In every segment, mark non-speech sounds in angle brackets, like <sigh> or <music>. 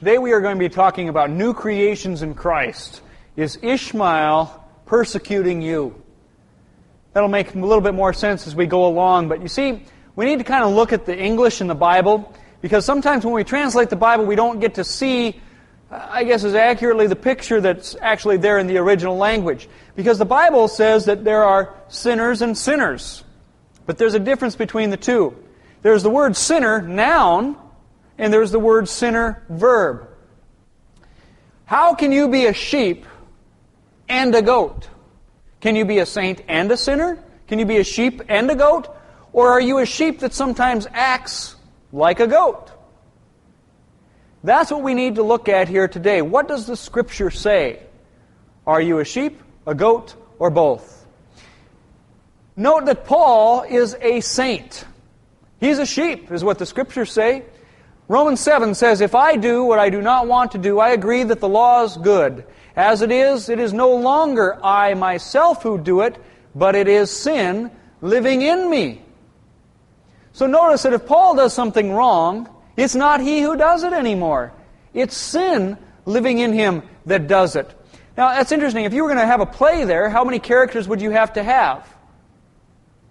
Today we are going to be talking about new creations in Christ. Is Ishmael persecuting you? That'll make a little bit more sense as we go along. But you see, we need to kind of look at the English in the Bible because sometimes when we translate the Bible, we don't get to see, I guess, as accurately the picture that's actually there in the original language. Because the Bible says that there are sinners and sinners. But there's a difference between the two. There's the word sinner, noun, and there's the word sinner, verb. How can you be a sheep and a goat? Can you be a saint and a sinner? Can you be a sheep and a goat? Or are you a sheep that sometimes acts like a goat? That's what we need to look at here today. What does the Scripture say? Are you a sheep, a goat, or both? Note that Paul is a saint. He's a sheep, is what the Scriptures say. Romans 7 says, If I do what I do not want to do, I agree that the law is good. As it is, it is no longer I myself who do it, but it is sin living in me. So notice that if Paul does something wrong, it's not he who does it anymore. It's sin living in him that does it. Now, that's interesting. If you were going to have a play there, how many characters would you have to have?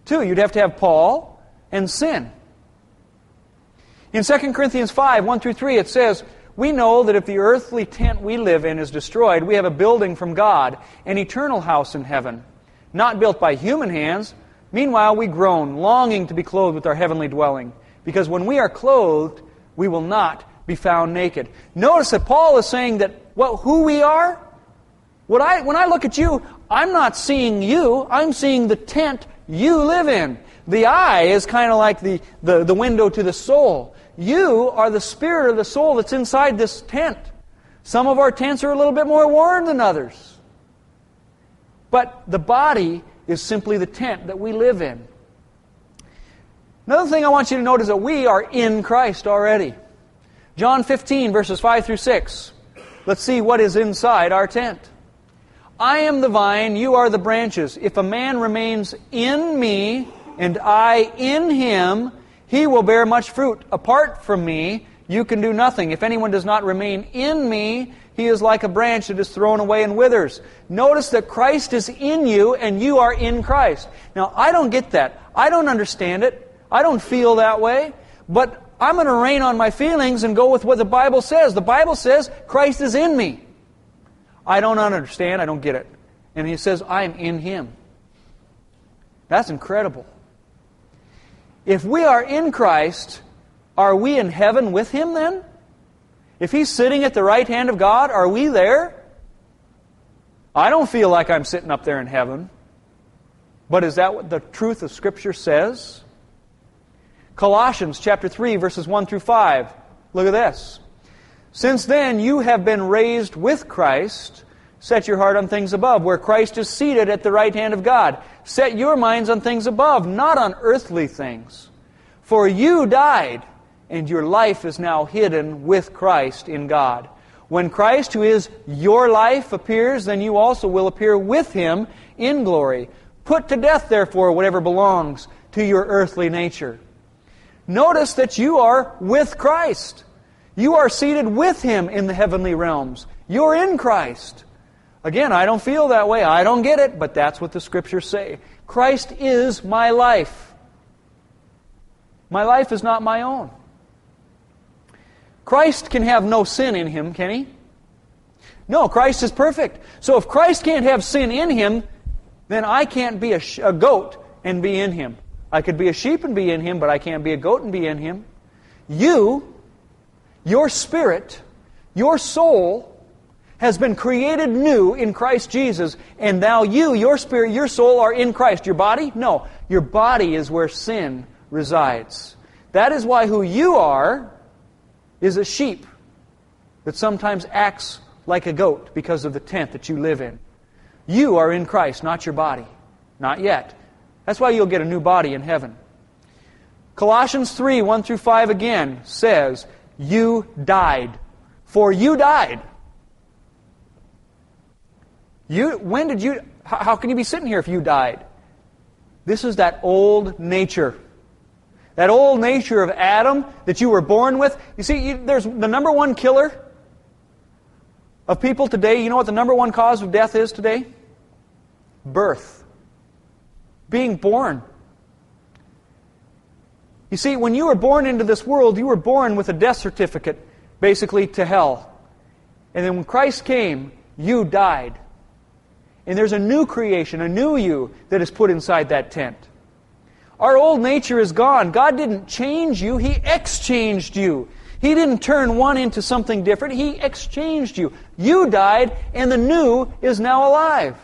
Two. You'd have to have Paul and sin. In 2 Corinthians 5, 1 through 3, it says, We know that if the earthly tent we live in is destroyed, we have a building from God, an eternal house in heaven, not built by human hands. Meanwhile, we groan, longing to be clothed with our heavenly dwelling, because when we are clothed, we will not be found naked. Notice that Paul is saying that what, who we are, what I, when I look at you, I'm not seeing you, I'm seeing the tent you live in. The eye is kind of like the, the, the window to the soul. You are the spirit of the soul that's inside this tent. Some of our tents are a little bit more worn than others. But the body is simply the tent that we live in. Another thing I want you to note is that we are in Christ already. John 15, verses 5 through 6. Let's see what is inside our tent. I am the vine, you are the branches. If a man remains in me, and I in him, he will bear much fruit. Apart from me, you can do nothing. If anyone does not remain in me, he is like a branch that is thrown away and withers. Notice that Christ is in you and you are in Christ. Now, I don't get that. I don't understand it. I don't feel that way. But I'm going to rein on my feelings and go with what the Bible says. The Bible says Christ is in me. I don't understand. I don't get it. And he says, I'm in him. That's incredible. If we are in Christ, are we in heaven with Him then? If He's sitting at the right hand of God, are we there? I don't feel like I'm sitting up there in heaven. But is that what the truth of Scripture says? Colossians chapter 3 verses 1 through 5. Look at this. Since then you have been raised with Christ, set your heart on things above, where Christ is seated at the right hand of God. Set your minds on things above, not on earthly things. For you died, and your life is now hidden with Christ in God. When Christ, who is your life, appears, then you also will appear with him in glory. Put to death, therefore, whatever belongs to your earthly nature. Notice that you are with Christ. You are seated with him in the heavenly realms. You're in Christ. Again, I don't feel that way. I don't get it, but that's what the scriptures say. Christ is my life. My life is not my own. Christ can have no sin in him, can he? No, Christ is perfect. So if Christ can't have sin in him, then I can't be a, sh- a goat and be in him. I could be a sheep and be in him, but I can't be a goat and be in him. You, your spirit, your soul, has been created new in Christ Jesus, and now you, your spirit, your soul are in Christ. Your body? No. Your body is where sin resides. That is why who you are is a sheep that sometimes acts like a goat because of the tent that you live in. You are in Christ, not your body. Not yet. That's why you'll get a new body in heaven. Colossians 3 1 through 5 again says, You died. For you died. You, when did you, how, how can you be sitting here if you died? This is that old nature. That old nature of Adam that you were born with. You see, you, there's the number one killer of people today, you know what the number one cause of death is today? Birth. Being born. You see, when you were born into this world, you were born with a death certificate, basically, to hell. And then when Christ came, you died. And there's a new creation, a new you, that is put inside that tent. Our old nature is gone. God didn't change you, He exchanged you. He didn't turn one into something different, He exchanged you. You died, and the new is now alive.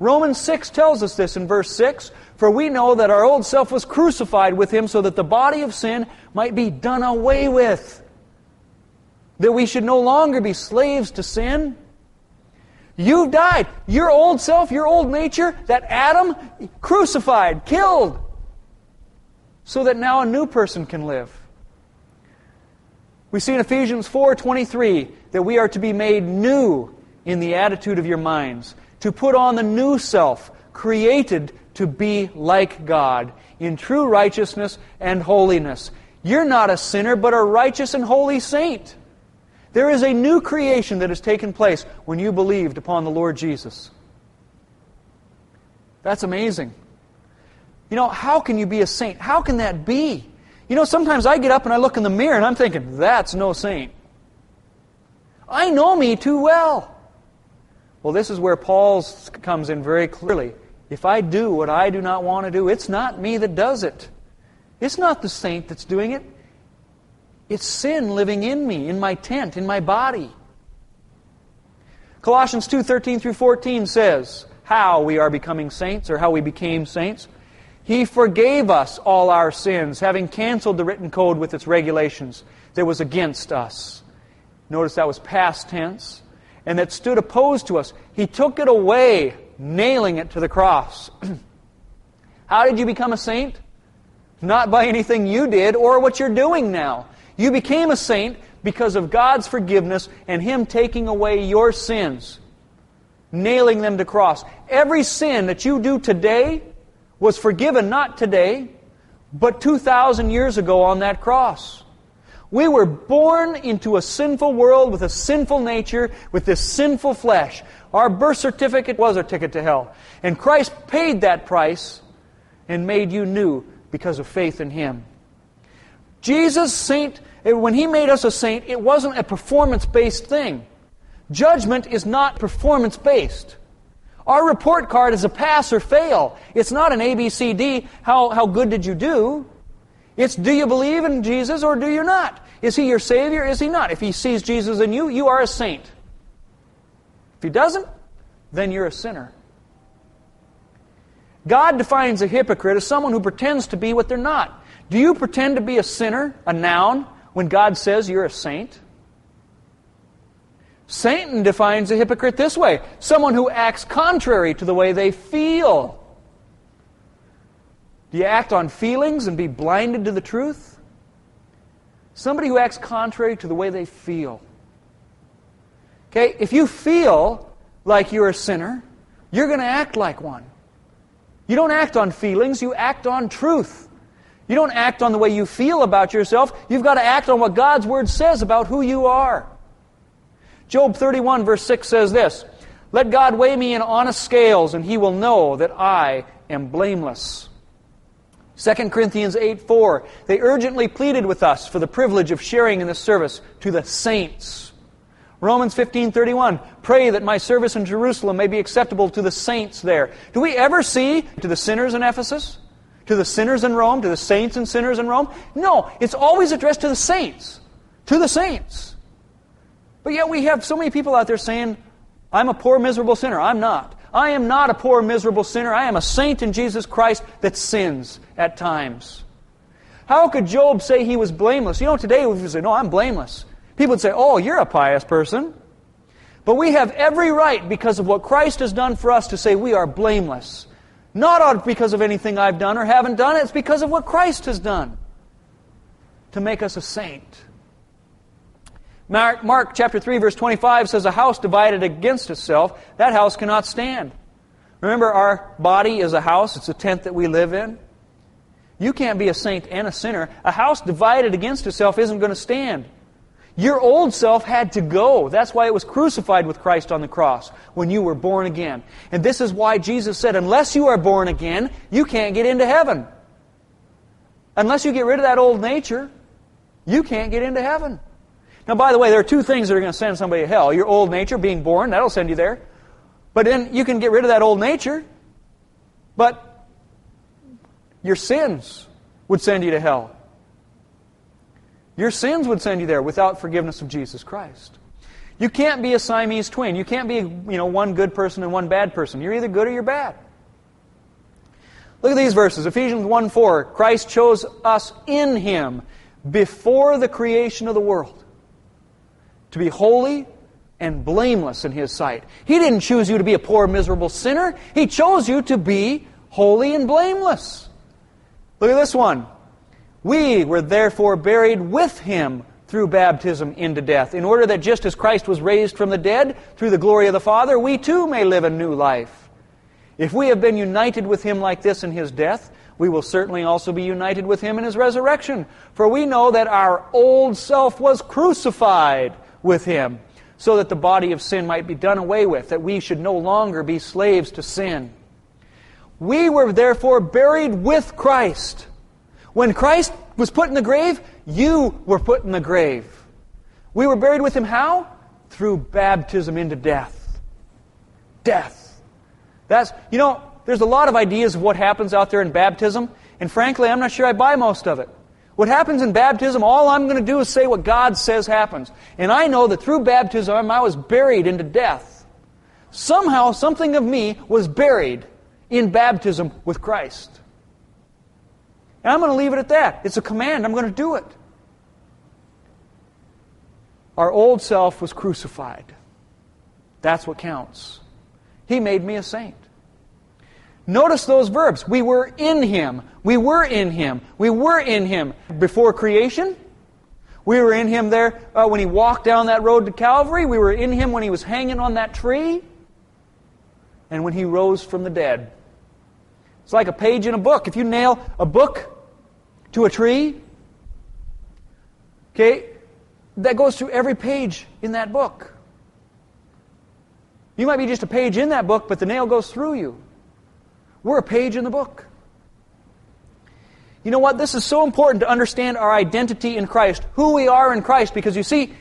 Romans 6 tells us this in verse 6 For we know that our old self was crucified with Him so that the body of sin might be done away with. That we should no longer be slaves to sin. You died. Your old self, your old nature, that Adam, crucified, killed so that now a new person can live. We see in Ephesians 4:23 that we are to be made new in the attitude of your minds, to put on the new self, created to be like God in true righteousness and holiness. You're not a sinner, but a righteous and holy saint. There is a new creation that has taken place when you believed upon the Lord Jesus. That's amazing. You know, how can you be a saint? How can that be? You know, sometimes I get up and I look in the mirror and I'm thinking, that's no saint. I know me too well. Well, this is where Paul comes in very clearly. If I do what I do not want to do, it's not me that does it. It's not the saint that's doing it. It's sin living in me, in my tent, in my body. Colossians 2:13 through 14 says how we are becoming saints or how we became saints. He forgave us all our sins, having canceled the written code with its regulations that was against us. Notice that was past tense. And that stood opposed to us. He took it away, nailing it to the cross. <clears throat> How did you become a saint? Not by anything you did or what you're doing now. You became a saint because of God's forgiveness and Him taking away your sins, nailing them to cross. Every sin that you do today was forgiven not today, but 2,000 years ago on that cross. We were born into a sinful world with a sinful nature, with this sinful flesh. Our birth certificate was our ticket to hell. And Christ paid that price and made you new because of faith in Him. Jesus, saint, when He made us a saint, it wasn't a performance based thing. Judgment is not performance based. Our report card is a pass or fail. It's not an ABCD, how, how good did you do? It's do you believe in Jesus or do you not? Is he your Savior? Is he not? If he sees Jesus in you, you are a saint. If he doesn't, then you're a sinner. God defines a hypocrite as someone who pretends to be what they're not. Do you pretend to be a sinner, a noun, when God says you're a saint? Satan defines a hypocrite this way someone who acts contrary to the way they feel. Do you act on feelings and be blinded to the truth? Somebody who acts contrary to the way they feel. Okay, if you feel like you're a sinner, you're going to act like one. You don't act on feelings, you act on truth. You don't act on the way you feel about yourself, you've got to act on what God's Word says about who you are. Job 31, verse 6 says this Let God weigh me in honest scales, and he will know that I am blameless. 2 Corinthians 8 4, they urgently pleaded with us for the privilege of sharing in this service to the saints. Romans 15 31, pray that my service in Jerusalem may be acceptable to the saints there. Do we ever see to the sinners in Ephesus? To the sinners in Rome? To the saints and sinners in Rome? No, it's always addressed to the saints. To the saints. But yet we have so many people out there saying, I'm a poor, miserable sinner. I'm not. I am not a poor, miserable sinner. I am a saint in Jesus Christ that sins at times. How could Job say he was blameless? You know, today we say, No, I'm blameless. People would say, Oh, you're a pious person. But we have every right, because of what Christ has done for us, to say we are blameless. Not because of anything I've done or haven't done, it's because of what Christ has done to make us a saint. Mark, Mark chapter 3, verse 25 says, A house divided against itself, that house cannot stand. Remember, our body is a house, it's a tent that we live in. You can't be a saint and a sinner. A house divided against itself isn't going to stand. Your old self had to go. That's why it was crucified with Christ on the cross when you were born again. And this is why Jesus said, unless you are born again, you can't get into heaven. Unless you get rid of that old nature, you can't get into heaven. Now, by the way, there are two things that are going to send somebody to hell. Your old nature, being born, that'll send you there. But then you can get rid of that old nature, but your sins would send you to hell. Your sins would send you there without forgiveness of Jesus Christ. You can't be a Siamese twin. You can't be, you know, one good person and one bad person. You're either good or you're bad. Look at these verses. Ephesians 1 4. Christ chose us in Him before the creation of the world to be holy and blameless in His sight. He didn't choose you to be a poor, miserable sinner. He chose you to be holy and blameless. Look at this one. We were therefore buried with him through baptism into death, in order that just as Christ was raised from the dead through the glory of the Father, we too may live a new life. If we have been united with him like this in his death, we will certainly also be united with him in his resurrection. For we know that our old self was crucified with him, so that the body of sin might be done away with, that we should no longer be slaves to sin. We were therefore buried with Christ when Christ was put in the grave, you were put in the grave. We were buried with him how? Through baptism into death. Death. That's, you know, there's a lot of ideas of what happens out there in baptism, and frankly, I'm not sure I buy most of it. What happens in baptism, all I'm going to do is say what God says happens. And I know that through baptism, I was buried into death. Somehow, something of me was buried in baptism with Christ. And I'm going to leave it at that. It's a command. I'm going to do it. Our old self was crucified. That's what counts. He made me a saint. Notice those verbs. We were in Him. We were in Him. We were in Him before creation. We were in Him there uh, when He walked down that road to Calvary. We were in Him when He was hanging on that tree. And when He rose from the dead. It's like a page in a book. If you nail a book to a tree. Okay? That goes through every page in that book. You might be just a page in that book, but the nail goes through you. We're a page in the book. You know what? This is so important to understand our identity in Christ, who we are in Christ, because you see,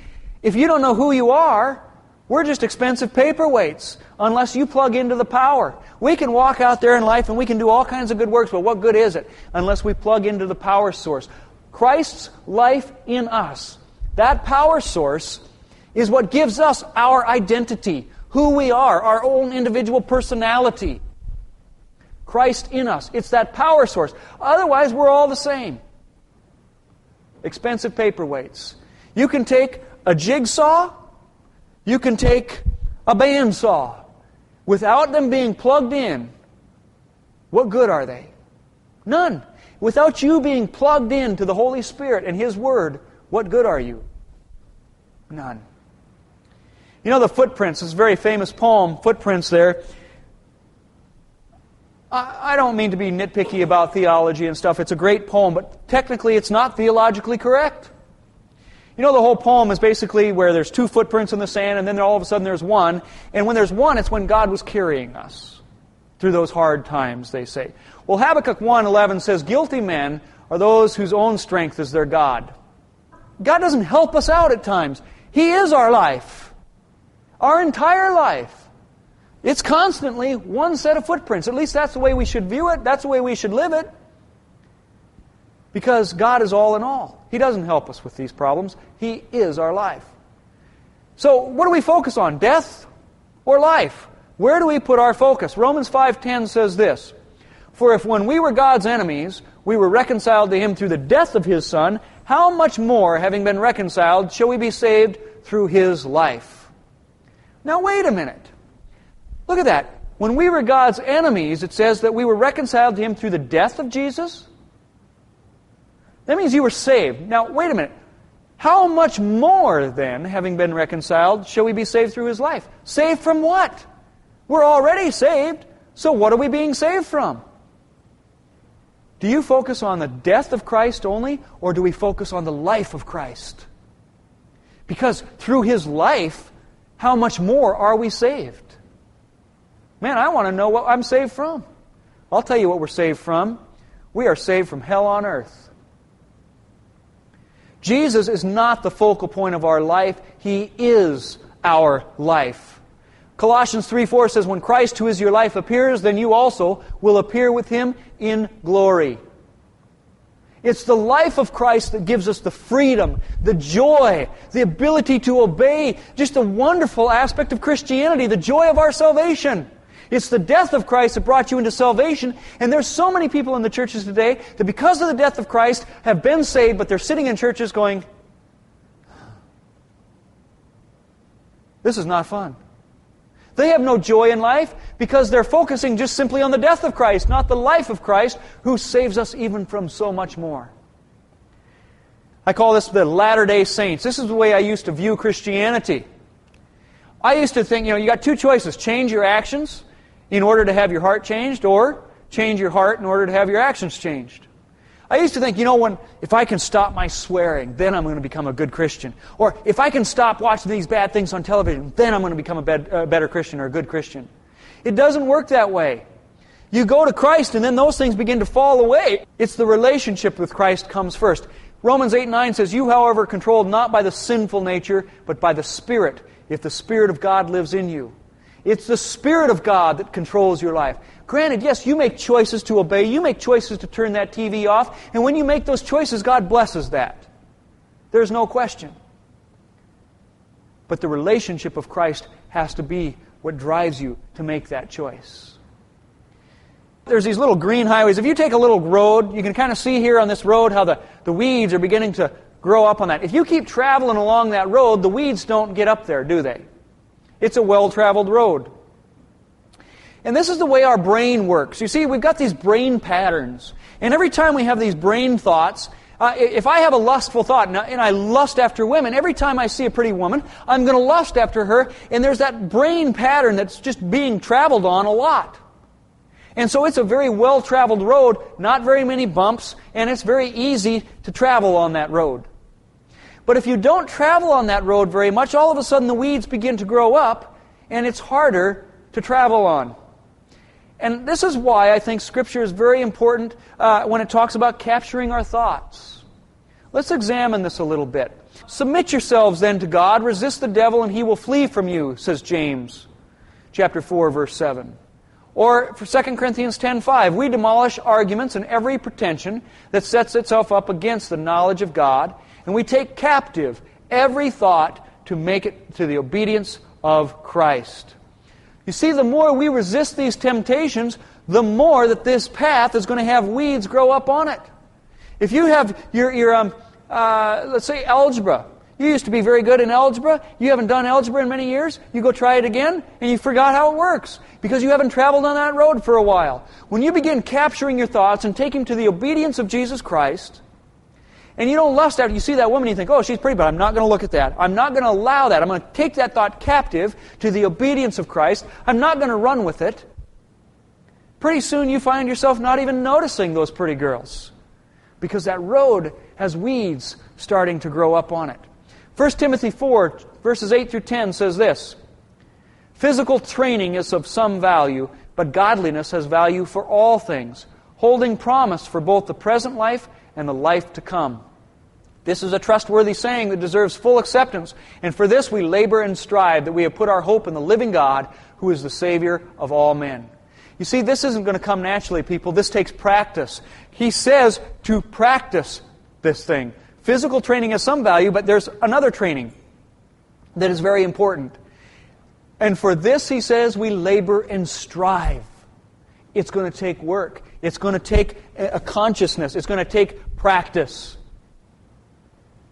if you don't know who you are, we're just expensive paperweights unless you plug into the power. We can walk out there in life and we can do all kinds of good works, but what good is it unless we plug into the power source? Christ's life in us. That power source is what gives us our identity, who we are, our own individual personality. Christ in us. It's that power source. Otherwise, we're all the same. Expensive paperweights. You can take a jigsaw you can take a bandsaw. Without them being plugged in, what good are they? None. Without you being plugged in to the Holy Spirit and His Word, what good are you? None. You know the footprints, this very famous poem, Footprints there. I don't mean to be nitpicky about theology and stuff. It's a great poem, but technically it's not theologically correct. You know, the whole poem is basically where there's two footprints in the sand, and then all of a sudden there's one. And when there's one, it's when God was carrying us through those hard times, they say. Well, Habakkuk 1.11 says, Guilty men are those whose own strength is their God. God doesn't help us out at times. He is our life. Our entire life. It's constantly one set of footprints. At least that's the way we should view it. That's the way we should live it. Because God is all in all. He doesn't help us with these problems. He is our life. So, what do we focus on? Death or life? Where do we put our focus? Romans 5:10 says this: "For if when we were God's enemies, we were reconciled to him through the death of his son, how much more having been reconciled shall we be saved through his life?" Now wait a minute. Look at that. When we were God's enemies, it says that we were reconciled to him through the death of Jesus? That means you were saved. Now, wait a minute. How much more, then, having been reconciled, shall we be saved through his life? Saved from what? We're already saved, so what are we being saved from? Do you focus on the death of Christ only, or do we focus on the life of Christ? Because through his life, how much more are we saved? Man, I want to know what I'm saved from. I'll tell you what we're saved from. We are saved from hell on earth. Jesus is not the focal point of our life, He is our life. Colossians 3 4 says, When Christ, who is your life, appears, then you also will appear with Him in glory. It's the life of Christ that gives us the freedom, the joy, the ability to obey, just a wonderful aspect of Christianity, the joy of our salvation. It's the death of Christ that brought you into salvation. And there's so many people in the churches today that because of the death of Christ have been saved, but they're sitting in churches going, This is not fun. They have no joy in life because they're focusing just simply on the death of Christ, not the life of Christ, who saves us even from so much more. I call this the Latter day Saints. This is the way I used to view Christianity. I used to think, you know, you got two choices change your actions in order to have your heart changed, or change your heart in order to have your actions changed. I used to think, you know, when if I can stop my swearing, then I'm going to become a good Christian. Or if I can stop watching these bad things on television, then I'm going to become a, better Christian or a good Christian. It doesn't work that way. You go to Christ and then those things begin to fall away. It's the relationship with Christ comes first. Romans 8 9 says, You, however, controlled not by the sinful nature, but by the Spirit, if the Spirit of God lives in you. It's the Spirit of God that controls your life. Granted, yes, you make choices to obey. You make choices to turn that TV off. And when you make those choices, God blesses that. There's no question. But the relationship of Christ has to be what drives you to make that choice. There's these little green highways. If you take a little road, you can kind of see here on this road how the, the weeds are beginning to grow up on that. If you keep traveling along that road, the weeds don't get up there, do they? It's a well traveled road. And this is the way our brain works. You see, we've got these brain patterns. And every time we have these brain thoughts, uh, if I have a lustful thought and I, and I lust after women, every time I see a pretty woman, I'm going to lust after her. And there's that brain pattern that's just being traveled on a lot. And so it's a very well traveled road, not very many bumps, and it's very easy to travel on that road. But if you don't travel on that road very much, all of a sudden the weeds begin to grow up, and it's harder to travel on. And this is why I think Scripture is very important uh, when it talks about capturing our thoughts. Let's examine this a little bit. Submit yourselves then to God, resist the devil, and he will flee from you, says James chapter 4, verse 7. Or for 2 Corinthians 10:5, we demolish arguments and every pretension that sets itself up against the knowledge of God, and we take captive every thought to make it to the obedience of Christ. You see, the more we resist these temptations, the more that this path is going to have weeds grow up on it. If you have your, your um, uh, let's say, algebra, you used to be very good in algebra. You haven't done algebra in many years. You go try it again, and you forgot how it works because you haven't traveled on that road for a while. When you begin capturing your thoughts and taking to the obedience of Jesus Christ, and you don't lust after you see that woman, you think, oh, she's pretty, but I'm not going to look at that. I'm not going to allow that. I'm going to take that thought captive to the obedience of Christ. I'm not going to run with it. Pretty soon you find yourself not even noticing those pretty girls because that road has weeds starting to grow up on it. 1 Timothy 4, verses 8 through 10 says this Physical training is of some value, but godliness has value for all things, holding promise for both the present life and the life to come. This is a trustworthy saying that deserves full acceptance, and for this we labor and strive that we have put our hope in the living God, who is the Savior of all men. You see, this isn't going to come naturally, people. This takes practice. He says to practice this thing. Physical training has some value, but there's another training that is very important. And for this, he says, we labor and strive. It's going to take work. It's going to take a consciousness. It's going to take practice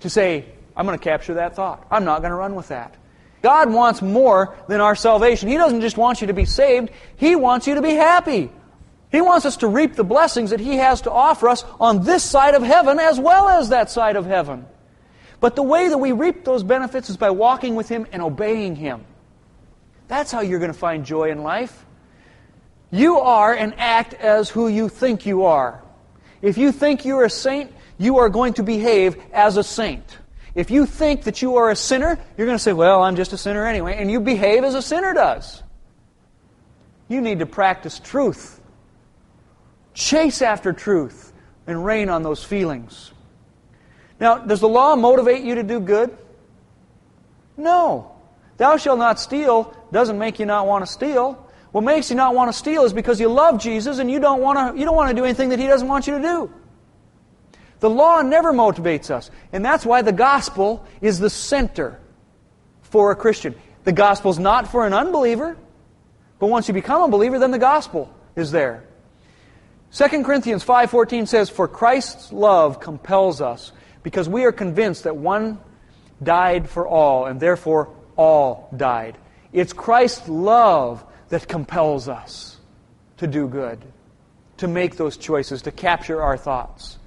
to say, I'm going to capture that thought. I'm not going to run with that. God wants more than our salvation. He doesn't just want you to be saved, He wants you to be happy. He wants us to reap the blessings that He has to offer us on this side of heaven as well as that side of heaven. But the way that we reap those benefits is by walking with Him and obeying Him. That's how you're going to find joy in life. You are and act as who you think you are. If you think you're a saint, you are going to behave as a saint. If you think that you are a sinner, you're going to say, Well, I'm just a sinner anyway, and you behave as a sinner does. You need to practice truth. Chase after truth and rein on those feelings. Now, does the law motivate you to do good? No. Thou shalt not steal doesn't make you not want to steal. What makes you not want to steal is because you love Jesus and you don't want to, you don't want to do anything that He doesn't want you to do. The law never motivates us. And that's why the gospel is the center for a Christian. The gospel is not for an unbeliever, but once you become a believer, then the gospel is there. 2 Corinthians 5:14 says, "For Christ's love compels us, because we are convinced that one died for all, and therefore all died." It's Christ's love that compels us to do good, to make those choices, to capture our thoughts.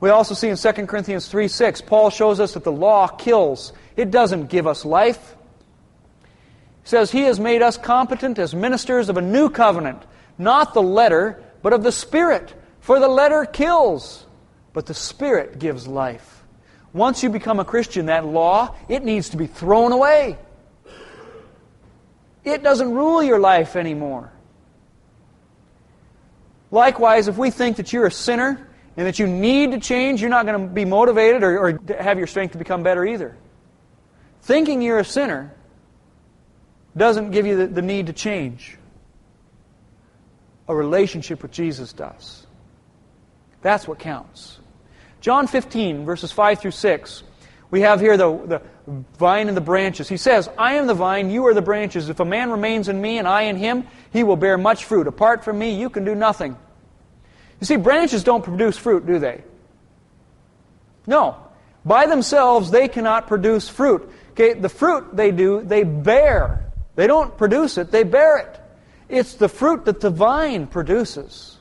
We also see in 2 Corinthians 3 6, Paul shows us that the law kills. It doesn't give us life. He says, He has made us competent as ministers of a new covenant, not the letter, but of the Spirit. For the letter kills, but the Spirit gives life. Once you become a Christian, that law, it needs to be thrown away. It doesn't rule your life anymore. Likewise, if we think that you're a sinner and that you need to change, you're not going to be motivated or, or have your strength to become better either. Thinking you're a sinner doesn't give you the, the need to change. A relationship with Jesus does. That's what counts. John 15, verses 5 through 6. We have here the, the vine and the branches. He says, I am the vine, you are the branches. If a man remains in me and I in him, he will bear much fruit. Apart from me, you can do nothing. You see, branches don't produce fruit, do they? No. By themselves, they cannot produce fruit. Okay, the fruit they do, they bear. They don't produce it, they bear it. It's the fruit that the vine produces.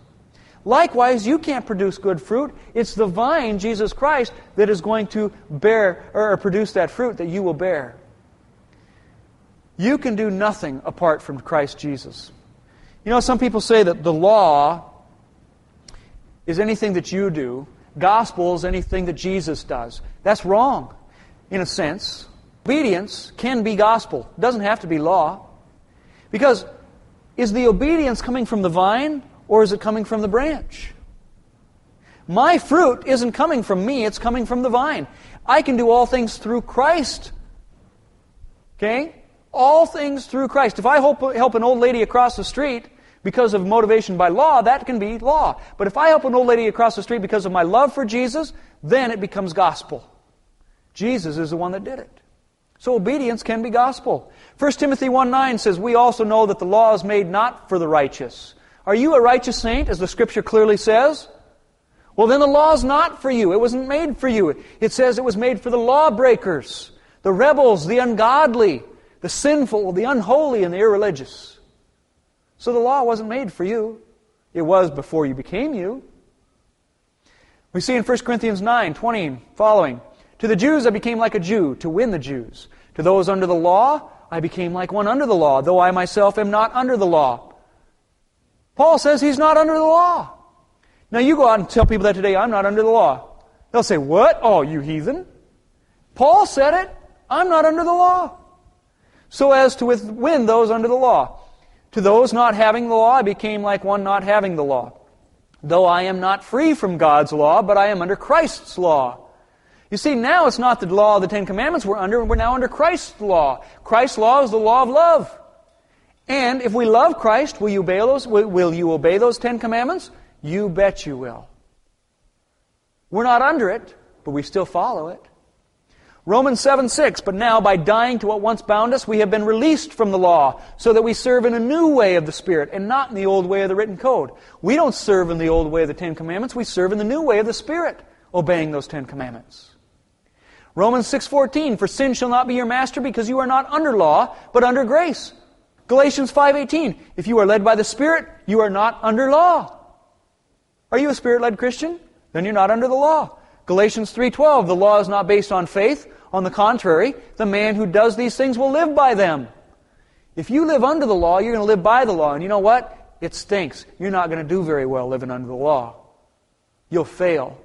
Likewise, you can't produce good fruit. It's the vine, Jesus Christ, that is going to bear or produce that fruit that you will bear. You can do nothing apart from Christ Jesus. You know, some people say that the law is anything that you do, gospel is anything that Jesus does. That's wrong, in a sense. Obedience can be gospel, it doesn't have to be law. Because is the obedience coming from the vine or is it coming from the branch? My fruit isn't coming from me, it's coming from the vine. I can do all things through Christ. Okay? All things through Christ. If I help, help an old lady across the street because of motivation by law, that can be law. But if I help an old lady across the street because of my love for Jesus, then it becomes gospel. Jesus is the one that did it. So obedience can be gospel. 1 Timothy 1 9 says, We also know that the law is made not for the righteous, are you a righteous saint, as the scripture clearly says? Well, then the law is not for you. It wasn't made for you. It says it was made for the lawbreakers, the rebels, the ungodly, the sinful, the unholy, and the irreligious. So the law wasn't made for you. It was before you became you. We see in 1 Corinthians 9, 20 following. To the Jews I became like a Jew to win the Jews. To those under the law I became like one under the law, though I myself am not under the law Paul says he's not under the law. Now you go out and tell people that today, I'm not under the law. They'll say, What? Oh, you heathen. Paul said it. I'm not under the law. So as to win those under the law. To those not having the law, I became like one not having the law. Though I am not free from God's law, but I am under Christ's law. You see, now it's not the law of the Ten Commandments we're under, we're now under Christ's law. Christ's law is the law of love. And if we love Christ, will you obey those, will you obey those Ten Commandments? You bet you will. We're not under it, but we still follow it. Romans 7 6, but now by dying to what once bound us, we have been released from the law, so that we serve in a new way of the Spirit, and not in the old way of the written code. We don't serve in the old way of the Ten Commandments, we serve in the new way of the Spirit, obeying those Ten Commandments. Romans 6:14 For sin shall not be your master because you are not under law but under grace. Galatians 5:18, if you are led by the Spirit, you are not under law. Are you a spirit-led Christian? Then you're not under the law. Galatians 3:12, the law is not based on faith, on the contrary, the man who does these things will live by them. If you live under the law, you're going to live by the law, and you know what? It stinks. You're not going to do very well living under the law. You'll fail.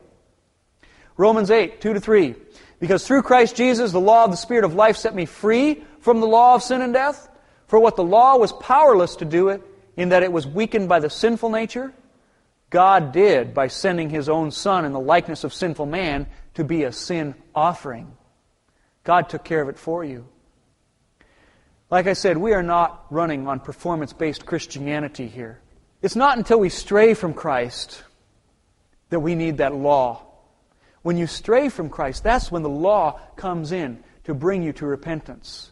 Romans 8, 2 to 3. Because through Christ Jesus, the law of the Spirit of life set me free from the law of sin and death. For what the law was powerless to do it, in that it was weakened by the sinful nature, God did by sending His own Son in the likeness of sinful man to be a sin offering. God took care of it for you. Like I said, we are not running on performance based Christianity here. It's not until we stray from Christ that we need that law. When you stray from Christ, that's when the law comes in to bring you to repentance.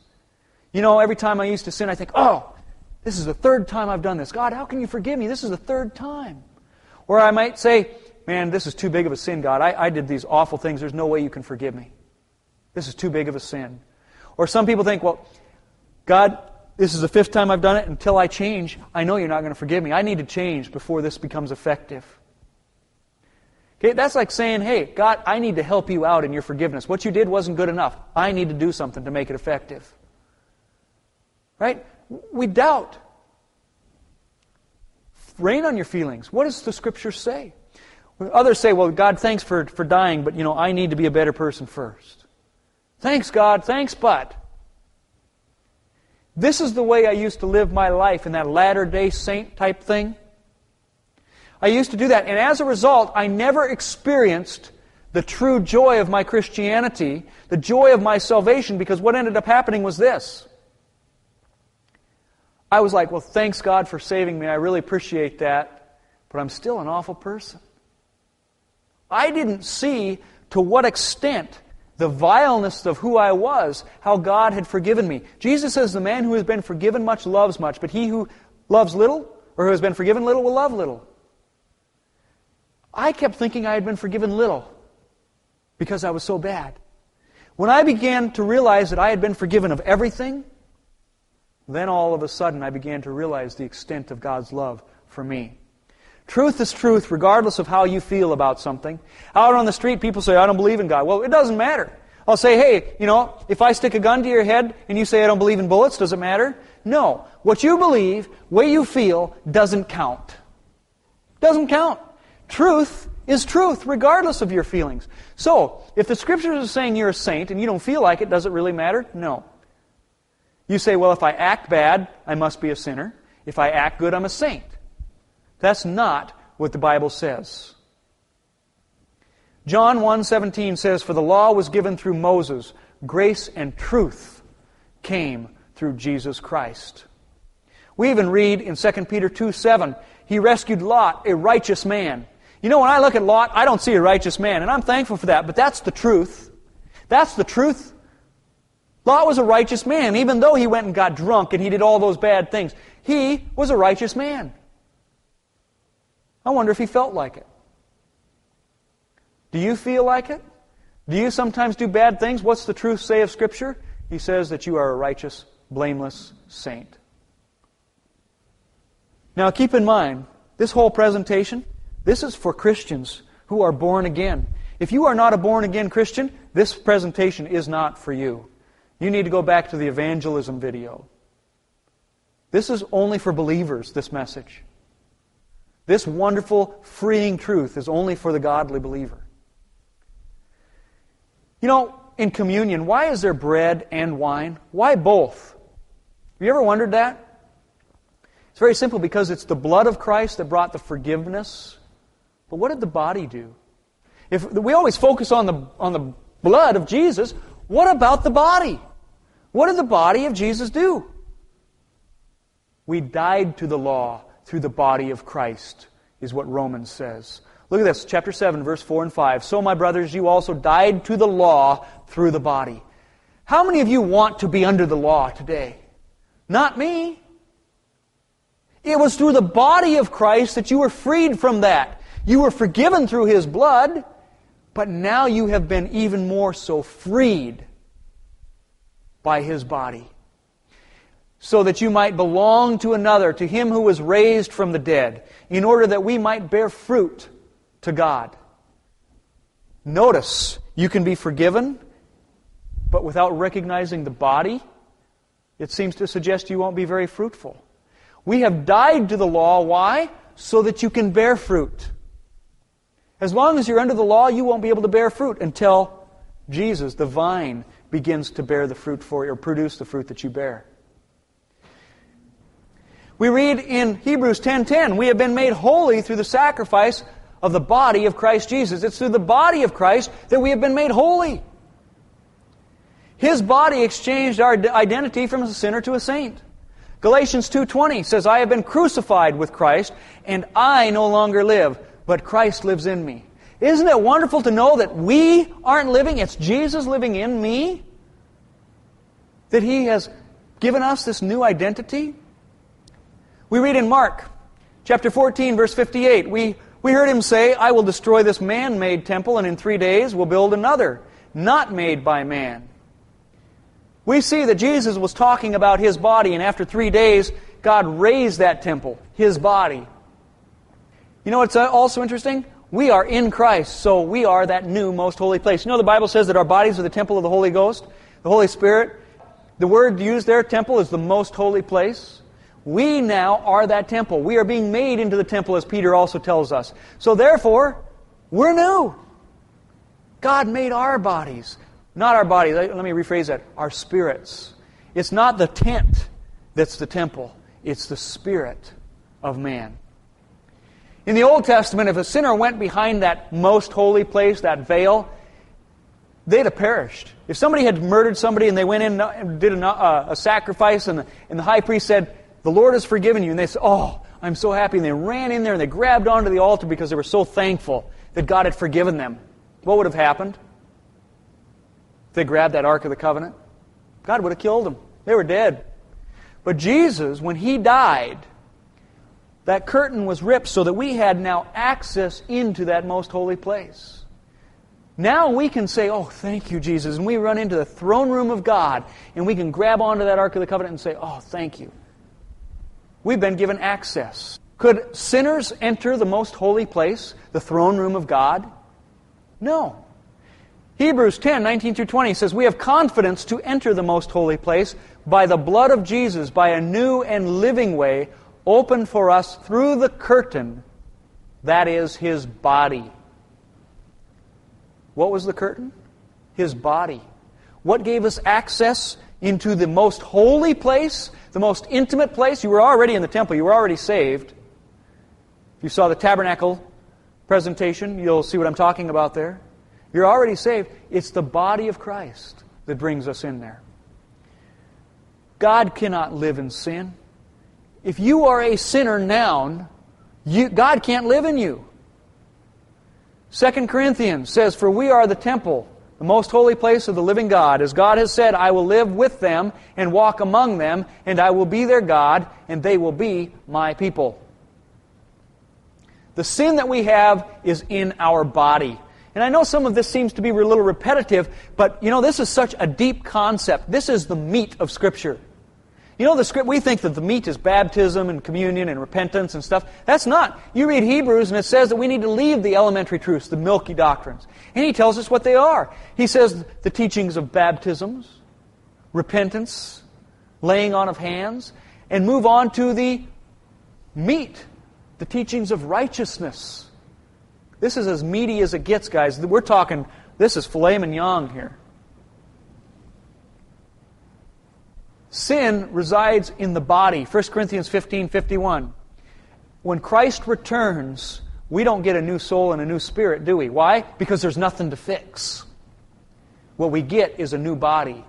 You know, every time I used to sin, I think, oh, this is the third time I've done this. God, how can you forgive me? This is the third time. Or I might say, man, this is too big of a sin, God. I, I did these awful things. There's no way you can forgive me. This is too big of a sin. Or some people think, well, God, this is the fifth time I've done it. Until I change, I know you're not going to forgive me. I need to change before this becomes effective. Okay, that's like saying, hey, God, I need to help you out in your forgiveness. What you did wasn't good enough. I need to do something to make it effective. Right? We doubt. Rain on your feelings. What does the scripture say? Others say, well, God, thanks for, for dying, but, you know, I need to be a better person first. Thanks, God. Thanks, but. This is the way I used to live my life in that latter day saint type thing. I used to do that. And as a result, I never experienced the true joy of my Christianity, the joy of my salvation, because what ended up happening was this. I was like, well, thanks God for saving me. I really appreciate that. But I'm still an awful person. I didn't see to what extent the vileness of who I was, how God had forgiven me. Jesus says, The man who has been forgiven much loves much, but he who loves little, or who has been forgiven little, will love little. I kept thinking I had been forgiven little because I was so bad. When I began to realize that I had been forgiven of everything, then all of a sudden I began to realize the extent of God's love for me. Truth is truth, regardless of how you feel about something. Out on the street, people say, I don't believe in God. Well, it doesn't matter. I'll say, hey, you know, if I stick a gun to your head and you say I don't believe in bullets, does it matter? No. What you believe, way you feel, doesn't count. Doesn't count. Truth is truth, regardless of your feelings. So, if the scriptures are saying you're a saint and you don't feel like it, does it really matter? No. You say, well, if I act bad, I must be a sinner. If I act good, I'm a saint. That's not what the Bible says. John 1:17 says for the law was given through Moses grace and truth came through Jesus Christ. We even read in 2 Peter 2:7 he rescued Lot a righteous man you know, when I look at Lot, I don't see a righteous man, and I'm thankful for that, but that's the truth. That's the truth. Lot was a righteous man, even though he went and got drunk and he did all those bad things. He was a righteous man. I wonder if he felt like it. Do you feel like it? Do you sometimes do bad things? What's the truth say of Scripture? He says that you are a righteous, blameless saint. Now keep in mind, this whole presentation, this is for Christians who are born again. If you are not a born again Christian, this presentation is not for you. You need to go back to the evangelism video. This is only for believers, this message. This wonderful, freeing truth is only for the godly believer. You know, in communion, why is there bread and wine? Why both? Have you ever wondered that? It's very simple because it's the blood of Christ that brought the forgiveness but what did the body do? If we always focus on the, on the blood of Jesus, what about the body? What did the body of Jesus do? We died to the law through the body of Christ, is what Romans says. Look at this, chapter 7, verse 4 and 5. So, my brothers, you also died to the law through the body. How many of you want to be under the law today? Not me. It was through the body of Christ that you were freed from that. You were forgiven through His blood, but now you have been even more so freed by His body. So that you might belong to another, to Him who was raised from the dead, in order that we might bear fruit to God. Notice, you can be forgiven, but without recognizing the body, it seems to suggest you won't be very fruitful. We have died to the law. Why? So that you can bear fruit. As long as you're under the law, you won't be able to bear fruit until Jesus, the vine, begins to bear the fruit for you, or produce the fruit that you bear. We read in Hebrews 10:10, we have been made holy through the sacrifice of the body of Christ Jesus. It's through the body of Christ that we have been made holy. His body exchanged our identity from a sinner to a saint. Galatians 2:20 says, "I have been crucified with Christ, and I no longer live, but Christ lives in me." Isn't it wonderful to know that we aren't living, it's Jesus living in me? That he has given us this new identity? We read in Mark chapter 14 verse 58, we we heard him say, I will destroy this man-made temple and in 3 days will build another, not made by man. We see that Jesus was talking about his body, and after three days, God raised that temple, his body. You know what's uh, also interesting? We are in Christ, so we are that new most holy place. You know the Bible says that our bodies are the temple of the Holy Ghost, the Holy Spirit. The word used there, temple, is the most holy place. We now are that temple. We are being made into the temple, as Peter also tells us. So therefore, we're new. God made our bodies. Not our body, let me rephrase that. Our spirits. It's not the tent that's the temple, it's the spirit of man. In the Old Testament, if a sinner went behind that most holy place, that veil, they'd have perished. If somebody had murdered somebody and they went in and did a, a sacrifice, and the, and the high priest said, The Lord has forgiven you, and they said, Oh, I'm so happy. And they ran in there and they grabbed onto the altar because they were so thankful that God had forgiven them. What would have happened? If they grabbed that Ark of the Covenant, God would have killed them. They were dead. But Jesus, when He died, that curtain was ripped so that we had now access into that most holy place. Now we can say, Oh, thank you, Jesus. And we run into the throne room of God and we can grab onto that Ark of the Covenant and say, Oh, thank you. We've been given access. Could sinners enter the most holy place, the throne room of God? No. Hebrews 10, 19 through 20 says, We have confidence to enter the most holy place by the blood of Jesus, by a new and living way opened for us through the curtain that is his body. What was the curtain? His body. What gave us access into the most holy place, the most intimate place? You were already in the temple, you were already saved. If you saw the tabernacle presentation, you'll see what I'm talking about there. You're already saved. It's the body of Christ that brings us in there. God cannot live in sin. If you are a sinner now, you, God can't live in you. 2 Corinthians says, For we are the temple, the most holy place of the living God. As God has said, I will live with them and walk among them, and I will be their God, and they will be my people. The sin that we have is in our body. And I know some of this seems to be a little repetitive, but you know, this is such a deep concept. This is the meat of Scripture. You know, the script, we think that the meat is baptism and communion and repentance and stuff. That's not. You read Hebrews and it says that we need to leave the elementary truths, the milky doctrines. And he tells us what they are. He says the teachings of baptisms, repentance, laying on of hands, and move on to the meat, the teachings of righteousness this is as meaty as it gets, guys. We're talking, this is filet mignon here. Sin resides in the body. 1 Corinthians 15 51. When Christ returns, we don't get a new soul and a new spirit, do we? Why? Because there's nothing to fix. What we get is a new body,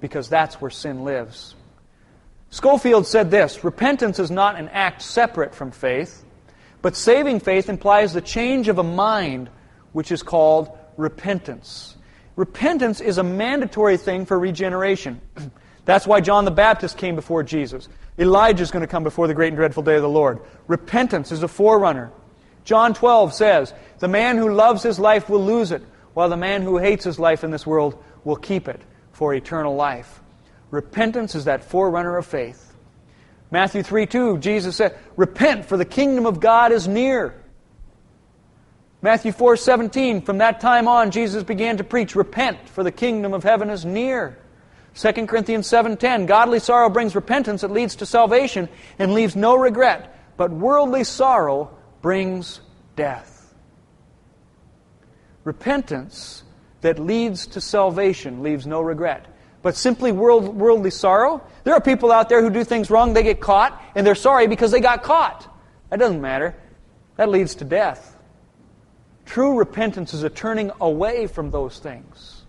because that's where sin lives. Scofield said this Repentance is not an act separate from faith. But saving faith implies the change of a mind, which is called repentance. Repentance is a mandatory thing for regeneration. <clears throat> That's why John the Baptist came before Jesus. Elijah is going to come before the great and dreadful day of the Lord. Repentance is a forerunner. John 12 says, The man who loves his life will lose it, while the man who hates his life in this world will keep it for eternal life. Repentance is that forerunner of faith. Matthew 3 2, Jesus said, Repent, for the kingdom of God is near. Matthew 4 17, from that time on, Jesus began to preach, Repent, for the kingdom of heaven is near. 2 Corinthians 7:10 Godly sorrow brings repentance that leads to salvation and leaves no regret but worldly sorrow brings death. Repentance that leads to salvation leaves no regret. But simply world, worldly sorrow, there are people out there who do things wrong, they get caught, and they're sorry because they got caught. That doesn't matter. That leads to death. True repentance is a turning away from those things.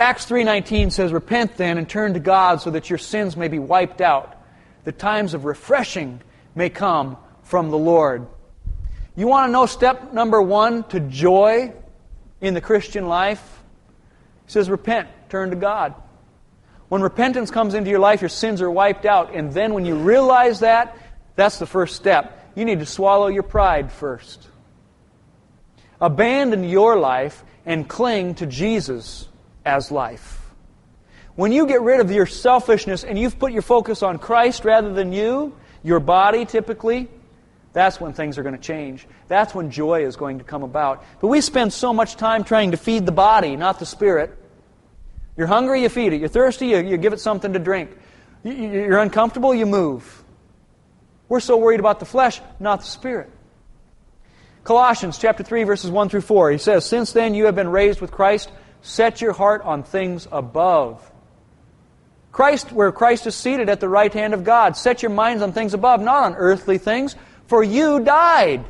Acts 3:19 says, "Repent then and turn to God so that your sins may be wiped out, the times of refreshing may come from the Lord." You want to know step number 1 to joy in the Christian life? He says, "Repent, turn to God." When repentance comes into your life, your sins are wiped out, and then when you realize that, that's the first step. You need to swallow your pride first. Abandon your life and cling to Jesus as life. When you get rid of your selfishness and you've put your focus on Christ rather than you, your body typically, that's when things are going to change. That's when joy is going to come about. But we spend so much time trying to feed the body, not the spirit. You're hungry, you feed it. You're thirsty, you, you give it something to drink. You're uncomfortable, you move. We're so worried about the flesh, not the spirit. Colossians chapter 3 verses 1 through 4. He says, "Since then you have been raised with Christ, set your heart on things above." Christ where Christ is seated at the right hand of God. Set your minds on things above, not on earthly things, for you died.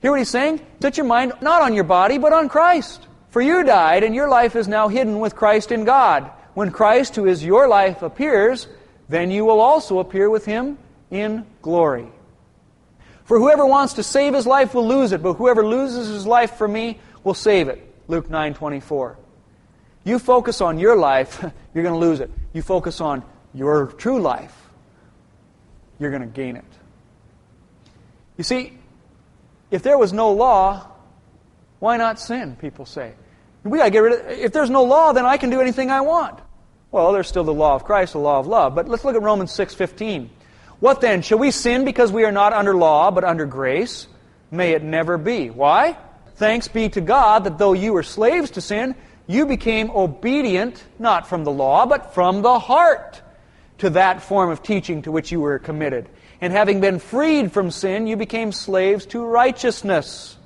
Hear what he's saying? Set your mind not on your body, but on Christ. For you died, and your life is now hidden with Christ in God. When Christ, who is your life, appears, then you will also appear with him in glory. For whoever wants to save his life will lose it, but whoever loses his life for me will save it. Luke 9:24. You focus on your life, <laughs> you're going to lose it. You focus on your true life, you're going to gain it. You see, if there was no law, why not sin? People say. We got to get rid of if there's no law, then I can do anything I want. Well, there's still the law of Christ, the law of love. But let's look at Romans 6:15. What then? Shall we sin because we are not under law, but under grace? May it never be. Why? Thanks be to God that though you were slaves to sin, you became obedient, not from the law, but from the heart, to that form of teaching to which you were committed. And having been freed from sin, you became slaves to righteousness.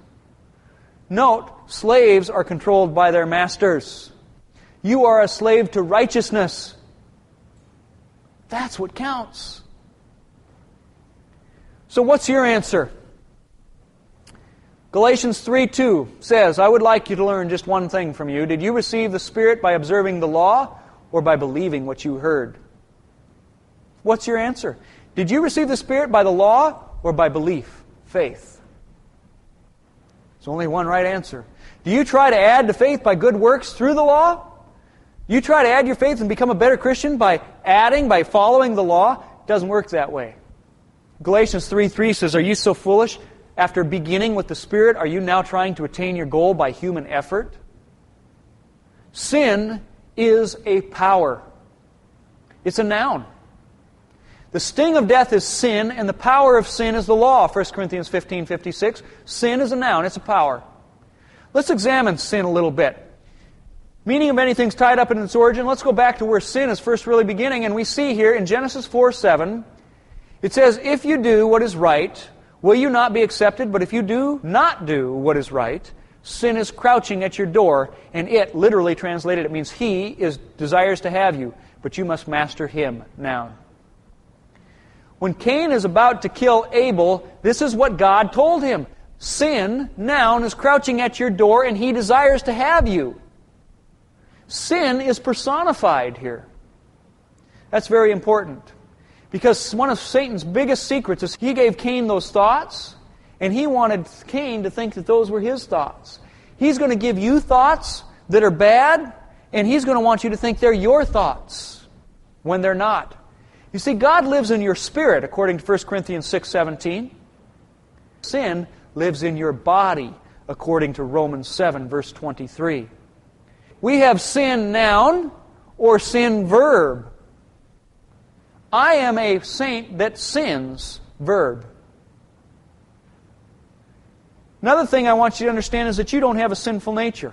Note, slaves are controlled by their masters. You are a slave to righteousness. That's what counts. So, what's your answer? Galatians 3 2 says, I would like you to learn just one thing from you. Did you receive the Spirit by observing the law or by believing what you heard? What's your answer? Did you receive the Spirit by the law or by belief, faith? There's only one right answer. Do you try to add to faith by good works through the law? You try to add your faith and become a better Christian by adding, by following the law? It doesn't work that way. Galatians 3 3 says, Are you so foolish? After beginning with the Spirit, are you now trying to attain your goal by human effort? Sin is a power, it's a noun. The sting of death is sin, and the power of sin is the law. 1 Corinthians 15 56. Sin is a noun, it's a power. Let's examine sin a little bit. Meaning of anything's tied up in its origin. Let's go back to where sin is first really beginning, and we see here in Genesis 4 7 it says, If you do what is right, will you not be accepted? But if you do not do what is right, sin is crouching at your door, and it, literally translated, it means he is desires to have you, but you must master him now. When Cain is about to kill Abel, this is what God told him. Sin, noun, is crouching at your door, and he desires to have you. Sin is personified here. That's very important. Because one of Satan's biggest secrets is he gave Cain those thoughts, and he wanted Cain to think that those were his thoughts. He's going to give you thoughts that are bad, and he's going to want you to think they're your thoughts when they're not. You see, God lives in your spirit, according to 1 Corinthians 6.17. Sin lives in your body, according to Romans 7, verse 23. We have sin noun or sin verb. I am a saint that sins, verb. Another thing I want you to understand is that you don't have a sinful nature.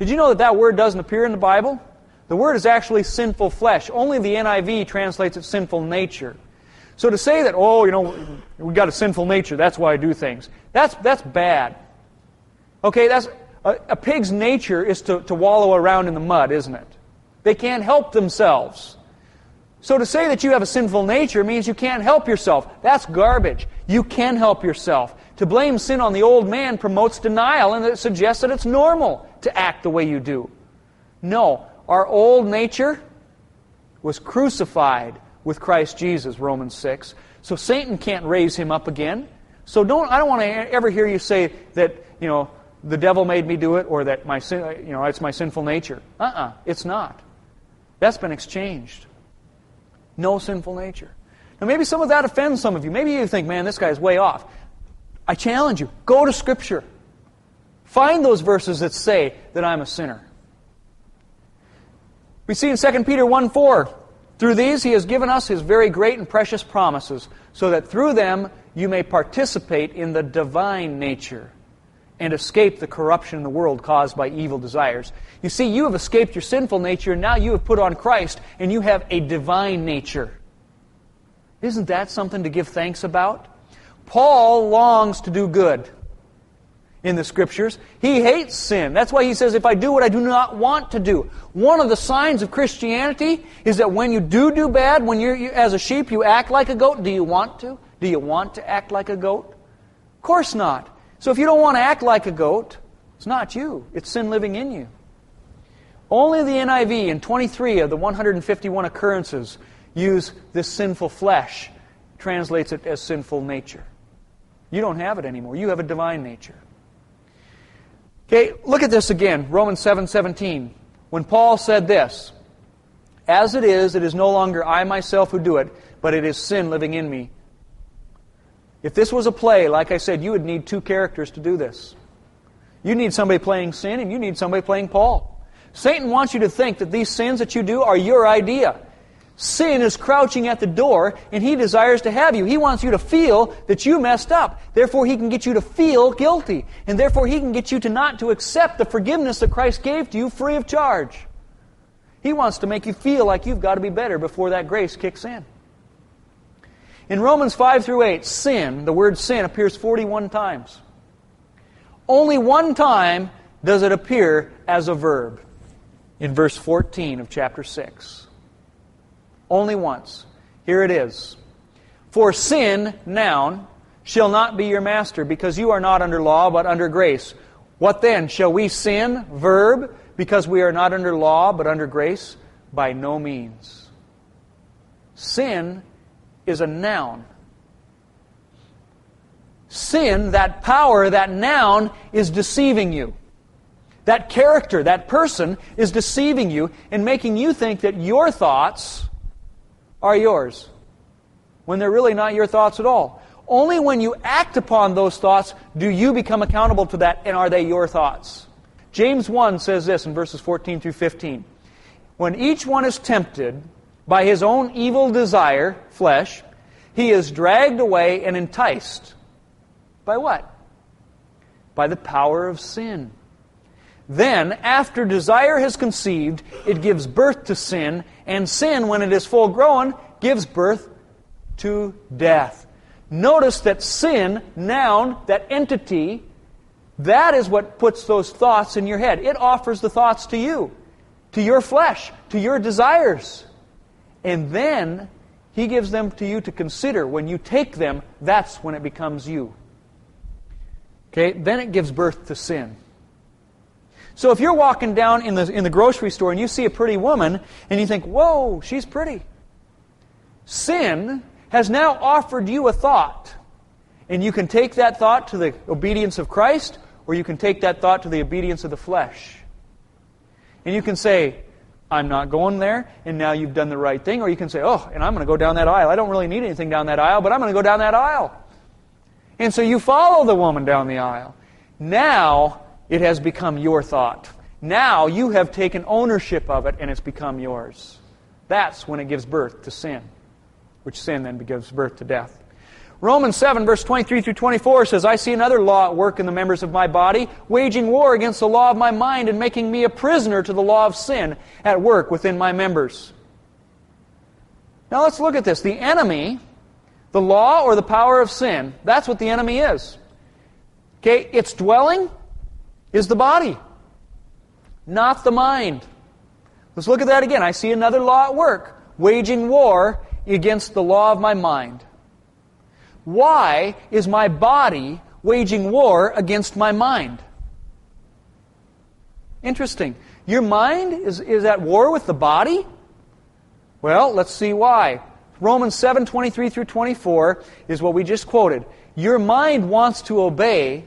Did you know that that word doesn't appear in the Bible? The word is actually sinful flesh. Only the NIV translates it sinful nature. So to say that, oh, you know, we've got a sinful nature, that's why I do things, that's, that's bad. Okay, that's, A, a pig's nature is to, to wallow around in the mud, isn't it? They can't help themselves. So to say that you have a sinful nature means you can't help yourself. That's garbage. You can help yourself. To blame sin on the old man promotes denial and it suggests that it's normal to act the way you do. No, our old nature was crucified with Christ Jesus, Romans 6. So Satan can't raise him up again. So don't I don't want to ever hear you say that, you know, the devil made me do it or that my sin, you know, it's my sinful nature. Uh-uh, it's not. That's been exchanged. No sinful nature. Now maybe some of that offends some of you. Maybe you think, man, this guy's way off. I challenge you, go to Scripture. Find those verses that say that I'm a sinner. We see in 2 Peter 1 4, through these he has given us his very great and precious promises, so that through them you may participate in the divine nature and escape the corruption in the world caused by evil desires. You see, you have escaped your sinful nature, and now you have put on Christ, and you have a divine nature. Isn't that something to give thanks about? Paul longs to do good in the scriptures. He hates sin. That's why he says, if I do what I do not want to do. One of the signs of Christianity is that when you do do bad, when you're, you, as a sheep, you act like a goat. Do you want to? Do you want to act like a goat? Of course not. So if you don't want to act like a goat, it's not you. It's sin living in you. Only the NIV in 23 of the 151 occurrences use this sinful flesh, translates it as sinful nature. You don't have it anymore. You have a divine nature. Okay, look at this again, Romans 7 17. When Paul said this, As it is, it is no longer I myself who do it, but it is sin living in me. If this was a play, like I said, you would need two characters to do this. You need somebody playing sin, and you need somebody playing Paul. Satan wants you to think that these sins that you do are your idea. Sin is crouching at the door, and he desires to have you. He wants you to feel that you messed up. Therefore, he can get you to feel guilty. And therefore, he can get you to not to accept the forgiveness that Christ gave to you free of charge. He wants to make you feel like you've got to be better before that grace kicks in. In Romans 5 through 8, sin, the word sin, appears 41 times. Only one time does it appear as a verb in verse 14 of chapter 6. Only once. Here it is. For sin, noun, shall not be your master, because you are not under law, but under grace. What then? Shall we sin, verb, because we are not under law, but under grace? By no means. Sin is a noun. Sin, that power, that noun, is deceiving you. That character, that person, is deceiving you and making you think that your thoughts are yours when they're really not your thoughts at all. Only when you act upon those thoughts do you become accountable to that, and are they your thoughts? James 1 says this in verses 14 through 15. When each one is tempted by his own evil desire, flesh, he is dragged away and enticed. By what? By the power of sin. Then, after desire has conceived, it gives birth to sin, and sin, when it is full grown, gives birth to death. Notice that sin, noun, that entity, that is what puts those thoughts in your head. It offers the thoughts to you, to your flesh, to your desires. And then he gives them to you to consider. When you take them, that's when it becomes you. Okay? Then it gives birth to sin. So if you're walking down in the, in the grocery store and you see a pretty woman and you think, whoa, she's pretty, sin has now offered you a thought. And you can take that thought to the obedience of Christ, or you can take that thought to the obedience of the flesh. And you can say, I'm not going there, and now you've done the right thing. Or you can say, oh, and I'm going to go down that aisle. I don't really need anything down that aisle, but I'm going to go down that aisle. And so you follow the woman down the aisle. Now, it has become your thought. Now you have taken ownership of it and it's become yours. That's when it gives birth to sin, which sin then gives birth to death. Romans 7, verse 23 through 24 says, I see another law at work in the members of my body, waging war against the law of my mind and making me a prisoner to the law of sin at work within my members. Now let's look at this. The enemy, the law or the power of sin, that's what the enemy is. Okay, it's dwelling is the body, not the mind. Let's look at that again. I see another law at work, waging war against the law of my mind. Why is my body waging war against my mind? Interesting. Your mind is, is at war with the body? Well, let's see why. Romans 7 23 through 24 is what we just quoted. Your mind wants to obey,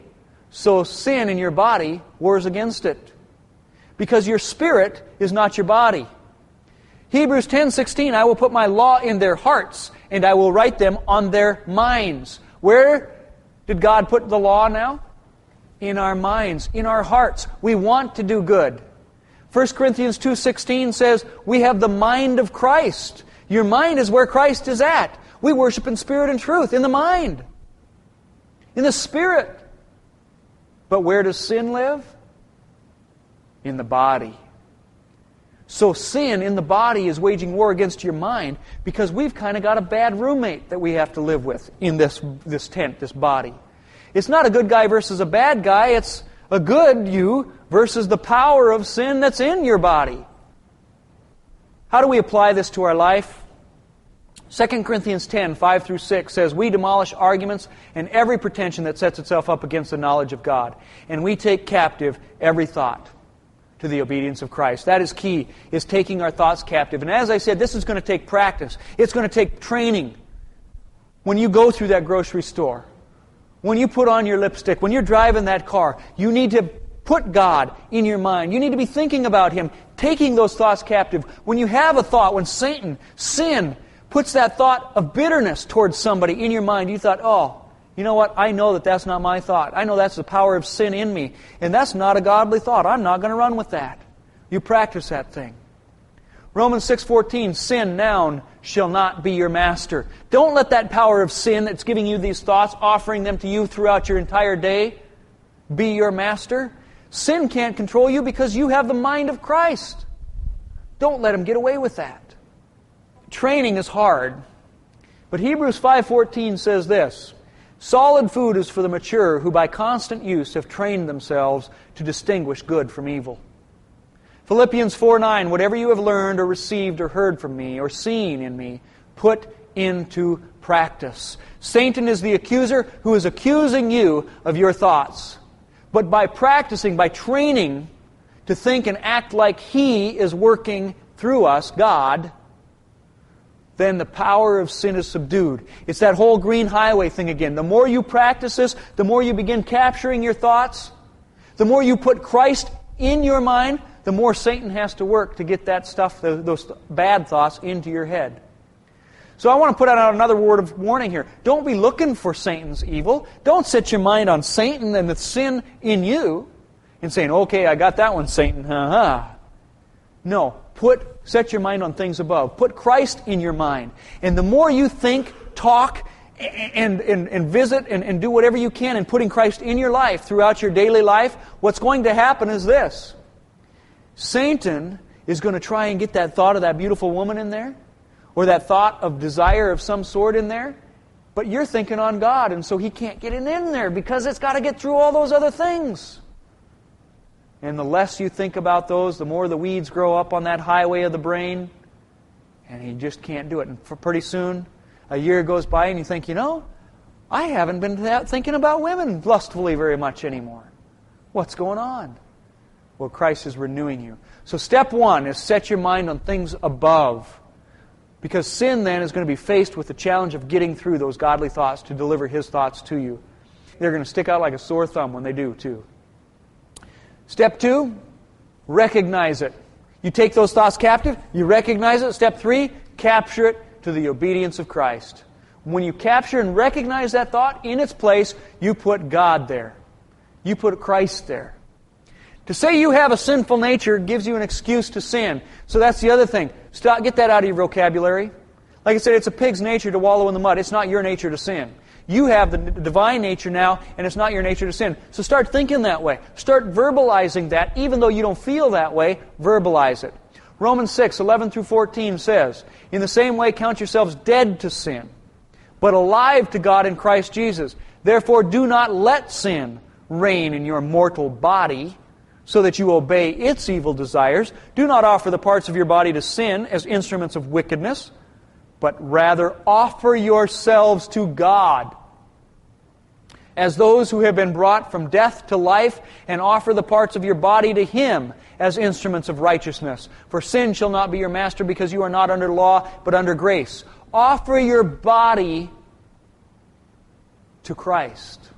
so sin in your body wars against it. Because your spirit is not your body. Hebrews 10:16 I will put my law in their hearts and I will write them on their minds. Where did God put the law now? In our minds, in our hearts. We want to do good. 1 Corinthians 2:16 says, "We have the mind of Christ." Your mind is where Christ is at. We worship in spirit and truth, in the mind, in the spirit. But where does sin live? In the body. So sin in the body is waging war against your mind because we've kind of got a bad roommate that we have to live with in this, this tent, this body. It's not a good guy versus a bad guy, it's a good you versus the power of sin that's in your body. How do we apply this to our life? 2 Corinthians 10, 5 through 6 says, We demolish arguments and every pretension that sets itself up against the knowledge of God, and we take captive every thought to the obedience of Christ. That is key, is taking our thoughts captive. And as I said, this is going to take practice. It's going to take training. When you go through that grocery store, when you put on your lipstick, when you're driving that car, you need to put God in your mind. You need to be thinking about Him, taking those thoughts captive. When you have a thought, when Satan, sin, puts that thought of bitterness towards somebody in your mind, you thought, oh, you know what? I know that that's not my thought. I know that's the power of sin in me. And that's not a godly thought. I'm not going to run with that. You practice that thing. Romans 6:14 sin noun shall not be your master. Don't let that power of sin that's giving you these thoughts offering them to you throughout your entire day be your master. Sin can't control you because you have the mind of Christ. Don't let him get away with that. Training is hard. But Hebrews 5:14 says this, Solid food is for the mature who by constant use have trained themselves to distinguish good from evil. Philippians 4 9, whatever you have learned or received or heard from me or seen in me, put into practice. Satan is the accuser who is accusing you of your thoughts. But by practicing, by training to think and act like he is working through us, God, then the power of sin is subdued. It's that whole green highway thing again. The more you practice this, the more you begin capturing your thoughts, the more you put Christ in your mind, the more Satan has to work to get that stuff, those bad thoughts, into your head. So I want to put out another word of warning here. Don't be looking for Satan's evil. Don't set your mind on Satan and the sin in you and saying, okay, I got that one, Satan. Ha. No. Put, set your mind on things above. Put Christ in your mind. And the more you think, talk, and, and, and visit and, and do whatever you can in putting Christ in your life throughout your daily life, what's going to happen is this. Satan is going to try and get that thought of that beautiful woman in there, or that thought of desire of some sort in there, but you're thinking on God, and so he can't get it in there because it's got to get through all those other things. And the less you think about those, the more the weeds grow up on that highway of the brain. And you just can't do it. And pretty soon, a year goes by and you think, you know, I haven't been thinking about women lustfully very much anymore. What's going on? Well, Christ is renewing you. So, step one is set your mind on things above. Because sin then is going to be faced with the challenge of getting through those godly thoughts to deliver his thoughts to you. They're going to stick out like a sore thumb when they do, too. Step two, recognize it. You take those thoughts captive, you recognize it. Step three, capture it to the obedience of Christ. When you capture and recognize that thought in its place, you put God there. You put Christ there. To say you have a sinful nature gives you an excuse to sin. So that's the other thing. Stop, get that out of your vocabulary. Like I said, it's a pig's nature to wallow in the mud. It's not your nature to sin. You have the divine nature now, and it's not your nature to sin. So start thinking that way. Start verbalizing that, even though you don't feel that way, verbalize it. Romans 6, 11 through 14 says, In the same way, count yourselves dead to sin, but alive to God in Christ Jesus. Therefore, do not let sin reign in your mortal body so that you obey its evil desires. Do not offer the parts of your body to sin as instruments of wickedness, but rather offer yourselves to God as those who have been brought from death to life, and offer the parts of your body to Him as instruments of righteousness. For sin shall not be your master because you are not under law, but under grace. Offer your body to Christ.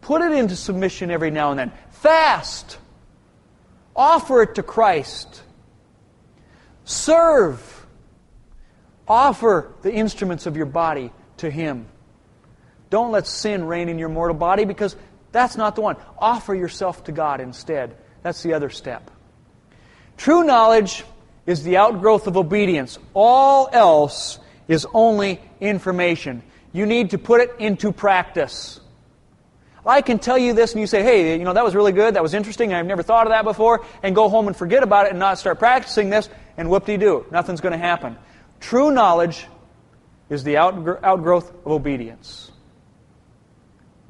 Put it into submission every now and then. Fast. Offer it to Christ. Serve. Offer the instruments of your body to Him. Don't let sin reign in your mortal body because that's not the one. Offer yourself to God instead. That's the other step. True knowledge is the outgrowth of obedience. All else is only information. You need to put it into practice. I can tell you this and you say, hey, you know, that was really good, that was interesting, I've never thought of that before, and go home and forget about it and not start practicing this, and whoop-de-doo, nothing's going to happen. True knowledge is the outgrowth of obedience.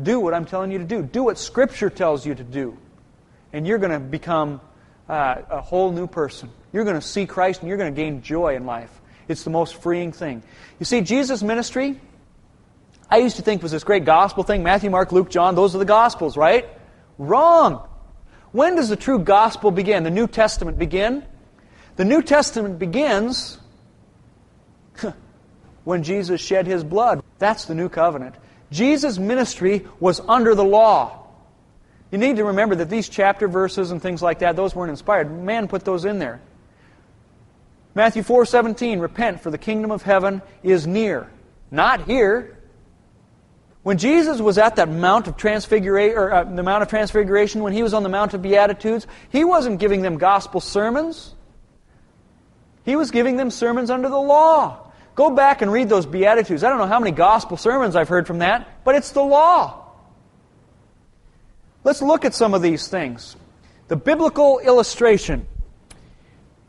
Do what I'm telling you to do. Do what Scripture tells you to do. And you're going to become uh, a whole new person. You're going to see Christ and you're going to gain joy in life. It's the most freeing thing. You see, Jesus' ministry, I used to think was this great gospel thing. Matthew, Mark, Luke, John, those are the gospels, right? Wrong. When does the true gospel begin? The New Testament begin? The New Testament begins <laughs> when Jesus shed his blood. That's the new covenant. Jesus' ministry was under the law. You need to remember that these chapter verses and things like that, those weren't inspired. Man put those in there. Matthew 4:17, repent for the kingdom of heaven is near. Not here. When Jesus was at that mount of transfiguration, or uh, the mount of transfiguration, when he was on the mount of beatitudes, he wasn't giving them gospel sermons. He was giving them sermons under the law. Go back and read those Beatitudes. I don't know how many gospel sermons I've heard from that, but it's the law. Let's look at some of these things. The biblical illustration.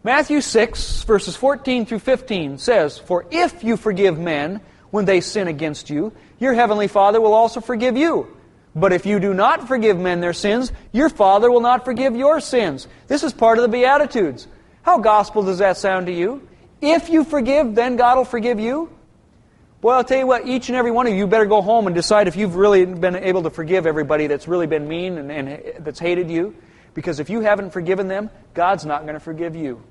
Matthew 6, verses 14 through 15 says, For if you forgive men when they sin against you, your heavenly Father will also forgive you. But if you do not forgive men their sins, your Father will not forgive your sins. This is part of the Beatitudes. How gospel does that sound to you? If you forgive, then God will forgive you. Well, I'll tell you what, each and every one of you better go home and decide if you've really been able to forgive everybody that's really been mean and, and that's hated you. Because if you haven't forgiven them, God's not going to forgive you.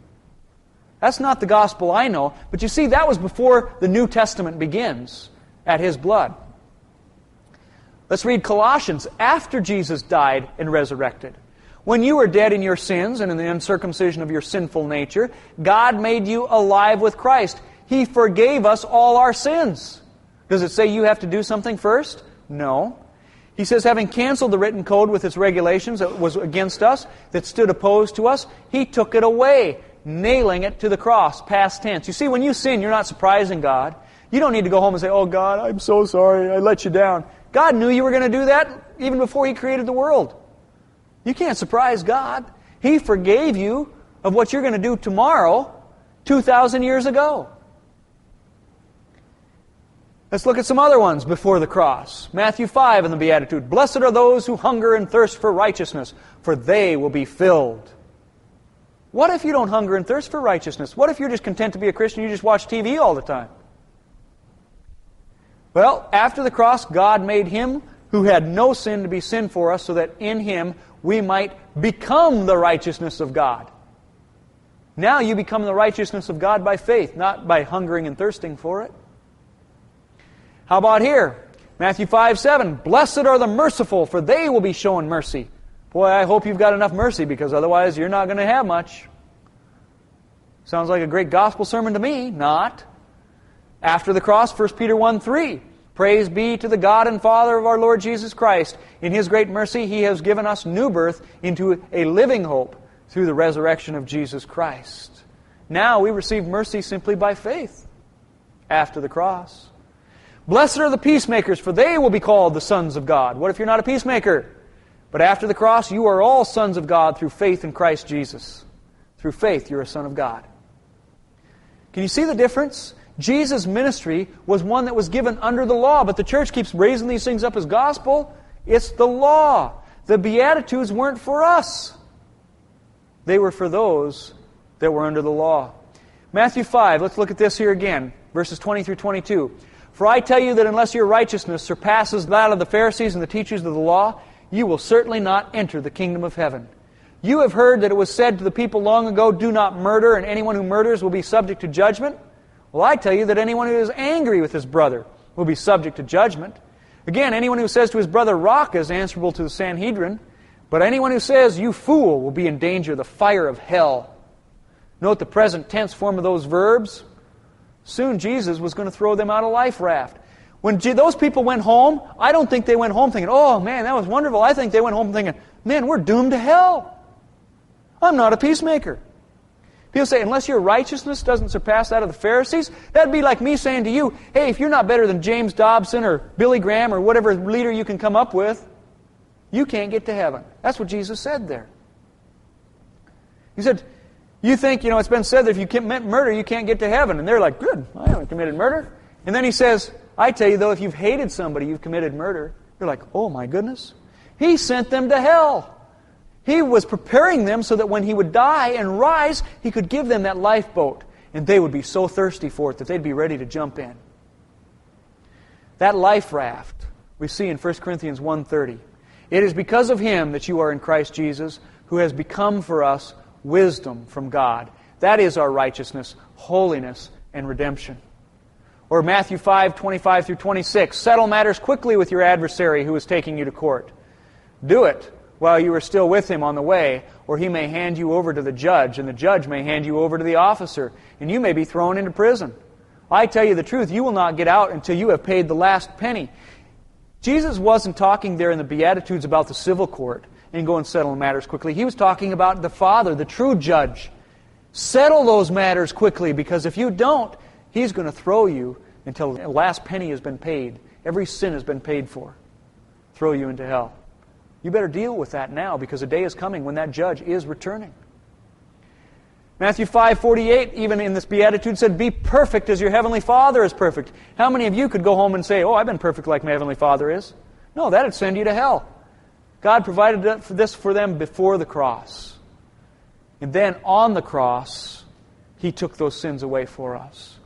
That's not the gospel I know. But you see, that was before the New Testament begins at His blood. Let's read Colossians after Jesus died and resurrected. When you were dead in your sins and in the uncircumcision of your sinful nature, God made you alive with Christ. He forgave us all our sins. Does it say you have to do something first? No. He says, having canceled the written code with its regulations that was against us, that stood opposed to us, He took it away, nailing it to the cross, past tense. You see, when you sin, you're not surprising God. You don't need to go home and say, Oh, God, I'm so sorry, I let you down. God knew you were going to do that even before He created the world. You can't surprise God. He forgave you of what you're going to do tomorrow 2,000 years ago. Let's look at some other ones before the cross. Matthew 5 in the Beatitude. Blessed are those who hunger and thirst for righteousness, for they will be filled. What if you don't hunger and thirst for righteousness? What if you're just content to be a Christian you just watch TV all the time? Well, after the cross, God made him who had no sin to be sin for us, so that in him we might become the righteousness of God. Now you become the righteousness of God by faith, not by hungering and thirsting for it. How about here? Matthew 5 7. Blessed are the merciful, for they will be shown mercy. Boy, I hope you've got enough mercy because otherwise you're not going to have much. Sounds like a great gospel sermon to me. Not. After the cross, 1 Peter 1 3. Praise be to the God and Father of our Lord Jesus Christ. In His great mercy, He has given us new birth into a living hope through the resurrection of Jesus Christ. Now we receive mercy simply by faith after the cross. Blessed are the peacemakers, for they will be called the sons of God. What if you're not a peacemaker? But after the cross, you are all sons of God through faith in Christ Jesus. Through faith, you're a son of God. Can you see the difference? Jesus' ministry was one that was given under the law, but the church keeps raising these things up as gospel. It's the law. The Beatitudes weren't for us, they were for those that were under the law. Matthew 5, let's look at this here again, verses 20 through 22. For I tell you that unless your righteousness surpasses that of the Pharisees and the teachers of the law, you will certainly not enter the kingdom of heaven. You have heard that it was said to the people long ago, Do not murder, and anyone who murders will be subject to judgment. Well, I tell you that anyone who is angry with his brother will be subject to judgment. Again, anyone who says to his brother, Raca, is answerable to the Sanhedrin. But anyone who says, You fool, will be in danger of the fire of hell. Note the present tense form of those verbs. Soon Jesus was going to throw them out a life raft. When those people went home, I don't think they went home thinking, oh man, that was wonderful. I think they went home thinking, man, we're doomed to hell. I'm not a peacemaker. People say, unless your righteousness doesn't surpass that of the Pharisees, that'd be like me saying to you, hey, if you're not better than James Dobson or Billy Graham or whatever leader you can come up with, you can't get to heaven. That's what Jesus said there. He said, you think, you know, it's been said that if you commit murder, you can't get to heaven. And they're like, good, I haven't committed murder. And then he says, I tell you, though, if you've hated somebody, you've committed murder. You're like, oh my goodness. He sent them to hell. He was preparing them so that when he would die and rise, he could give them that lifeboat. And they would be so thirsty for it that they'd be ready to jump in. That life raft we see in 1 Corinthians 1.30. It is because of him that you are in Christ Jesus, who has become for us wisdom from God. That is our righteousness, holiness, and redemption. Or Matthew 5, 25 through 26. Settle matters quickly with your adversary who is taking you to court. Do it while you are still with him on the way, or he may hand you over to the judge, and the judge may hand you over to the officer, and you may be thrown into prison. I tell you the truth, you will not get out until you have paid the last penny. Jesus wasn't talking there in the Beatitudes about the civil court and go and settle matters quickly. He was talking about the Father, the true judge. Settle those matters quickly because if you don't, He's going to throw you until the last penny has been paid. Every sin has been paid for. Throw you into hell. You better deal with that now because a day is coming when that judge is returning. Matthew 5:48 even in this beatitude said be perfect as your heavenly Father is perfect. How many of you could go home and say, "Oh, I've been perfect like my heavenly Father is?" No, that'd send you to hell. God provided this for them before the cross. And then on the cross, he took those sins away for us.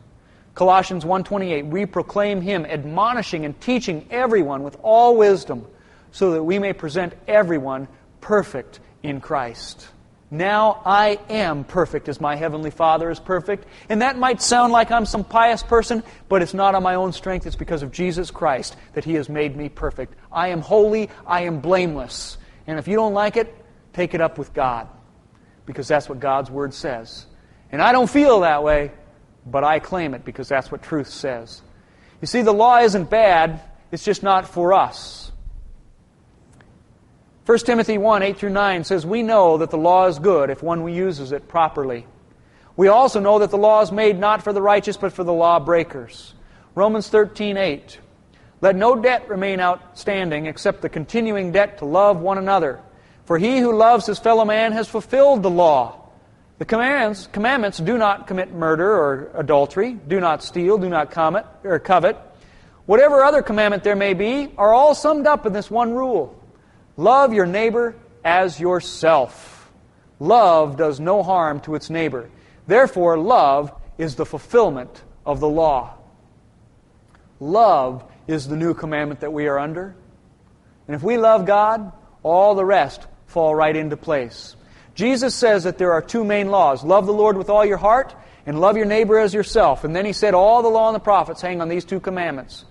Colossians 1:28 we proclaim him admonishing and teaching everyone with all wisdom so that we may present everyone perfect in Christ. Now I am perfect as my Heavenly Father is perfect. And that might sound like I'm some pious person, but it's not on my own strength. It's because of Jesus Christ that He has made me perfect. I am holy. I am blameless. And if you don't like it, take it up with God. Because that's what God's Word says. And I don't feel that way, but I claim it because that's what truth says. You see, the law isn't bad, it's just not for us. 1 Timothy 1 8 through 9 says, We know that the law is good if one uses it properly. We also know that the law is made not for the righteous, but for the lawbreakers. Romans 13 8. Let no debt remain outstanding except the continuing debt to love one another. For he who loves his fellow man has fulfilled the law. The commands, commandments do not commit murder or adultery, do not steal, do not or covet. Whatever other commandment there may be are all summed up in this one rule Love your neighbor as yourself. Love does no harm to its neighbor. Therefore, love is the fulfillment of the law. Love is the new commandment that we are under. And if we love God, all the rest fall right into place. Jesus says that there are two main laws love the Lord with all your heart, and love your neighbor as yourself. And then he said all the law and the prophets hang on these two commandments.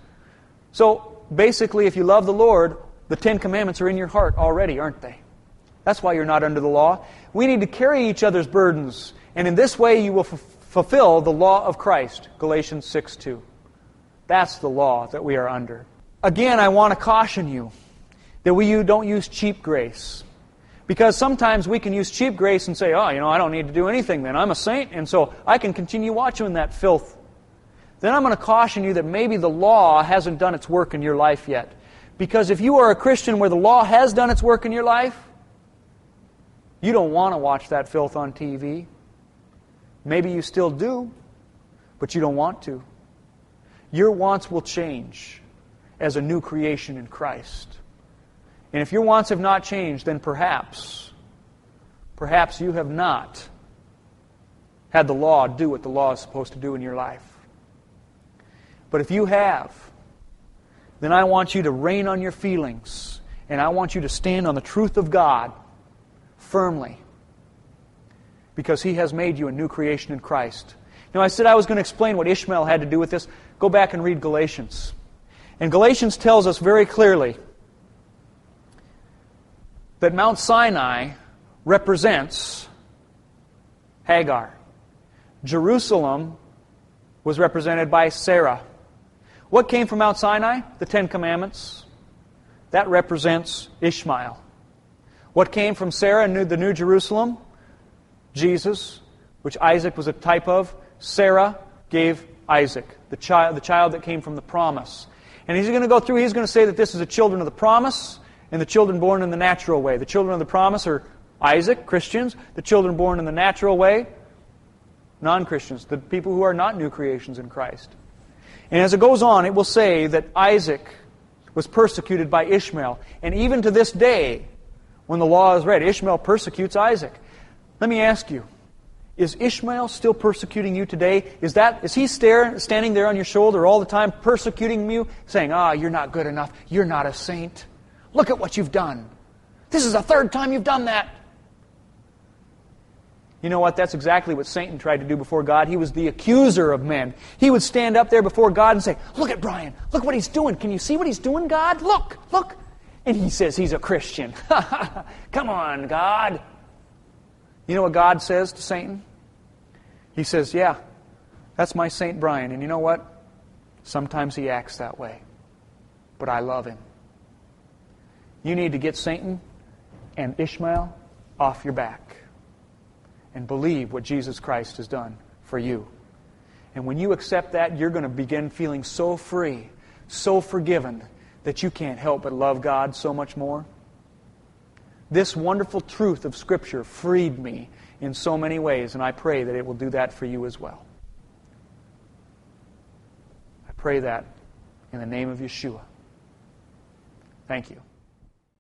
So basically, if you love the Lord, the Ten Commandments are in your heart already, aren't they? That's why you're not under the law. We need to carry each other's burdens, and in this way you will f- fulfill the law of Christ. Galatians 6 2. That's the law that we are under. Again, I want to caution you that we don't use cheap grace. Because sometimes we can use cheap grace and say, oh, you know, I don't need to do anything then. I'm a saint, and so I can continue watching that filth. Then I'm going to caution you that maybe the law hasn't done its work in your life yet. Because if you are a Christian where the law has done its work in your life, you don't want to watch that filth on TV. Maybe you still do, but you don't want to. Your wants will change as a new creation in Christ. And if your wants have not changed, then perhaps, perhaps you have not had the law do what the law is supposed to do in your life. But if you have, then I want you to rein on your feelings and I want you to stand on the truth of God firmly because He has made you a new creation in Christ. Now, I said I was going to explain what Ishmael had to do with this. Go back and read Galatians. And Galatians tells us very clearly that Mount Sinai represents Hagar. Jerusalem was represented by Sarah. What came from Mount Sinai? The Ten Commandments. That represents Ishmael. What came from Sarah and the New Jerusalem? Jesus, which Isaac was a type of. Sarah gave Isaac, the child, the child that came from the promise. And he's going to go through, he's going to say that this is the children of the promise and the children born in the natural way. The children of the promise are Isaac, Christians. The children born in the natural way, non Christians, the people who are not new creations in Christ. And as it goes on, it will say that Isaac was persecuted by Ishmael. And even to this day, when the law is read, Ishmael persecutes Isaac. Let me ask you, is Ishmael still persecuting you today? Is that is he stare, standing there on your shoulder all the time persecuting you, saying, "Ah, you're not good enough. You're not a saint. Look at what you've done. This is the third time you've done that." You know what? That's exactly what Satan tried to do before God. He was the accuser of men. He would stand up there before God and say, Look at Brian. Look what he's doing. Can you see what he's doing, God? Look, look. And he says he's a Christian. <laughs> Come on, God. You know what God says to Satan? He says, Yeah, that's my Saint Brian. And you know what? Sometimes he acts that way. But I love him. You need to get Satan and Ishmael off your back and believe what Jesus Christ has done for you. And when you accept that, you're going to begin feeling so free, so forgiven, that you can't help but love God so much more. This wonderful truth of Scripture freed me in so many ways, and I pray that it will do that for you as well. I pray that in the name of Yeshua. Thank you.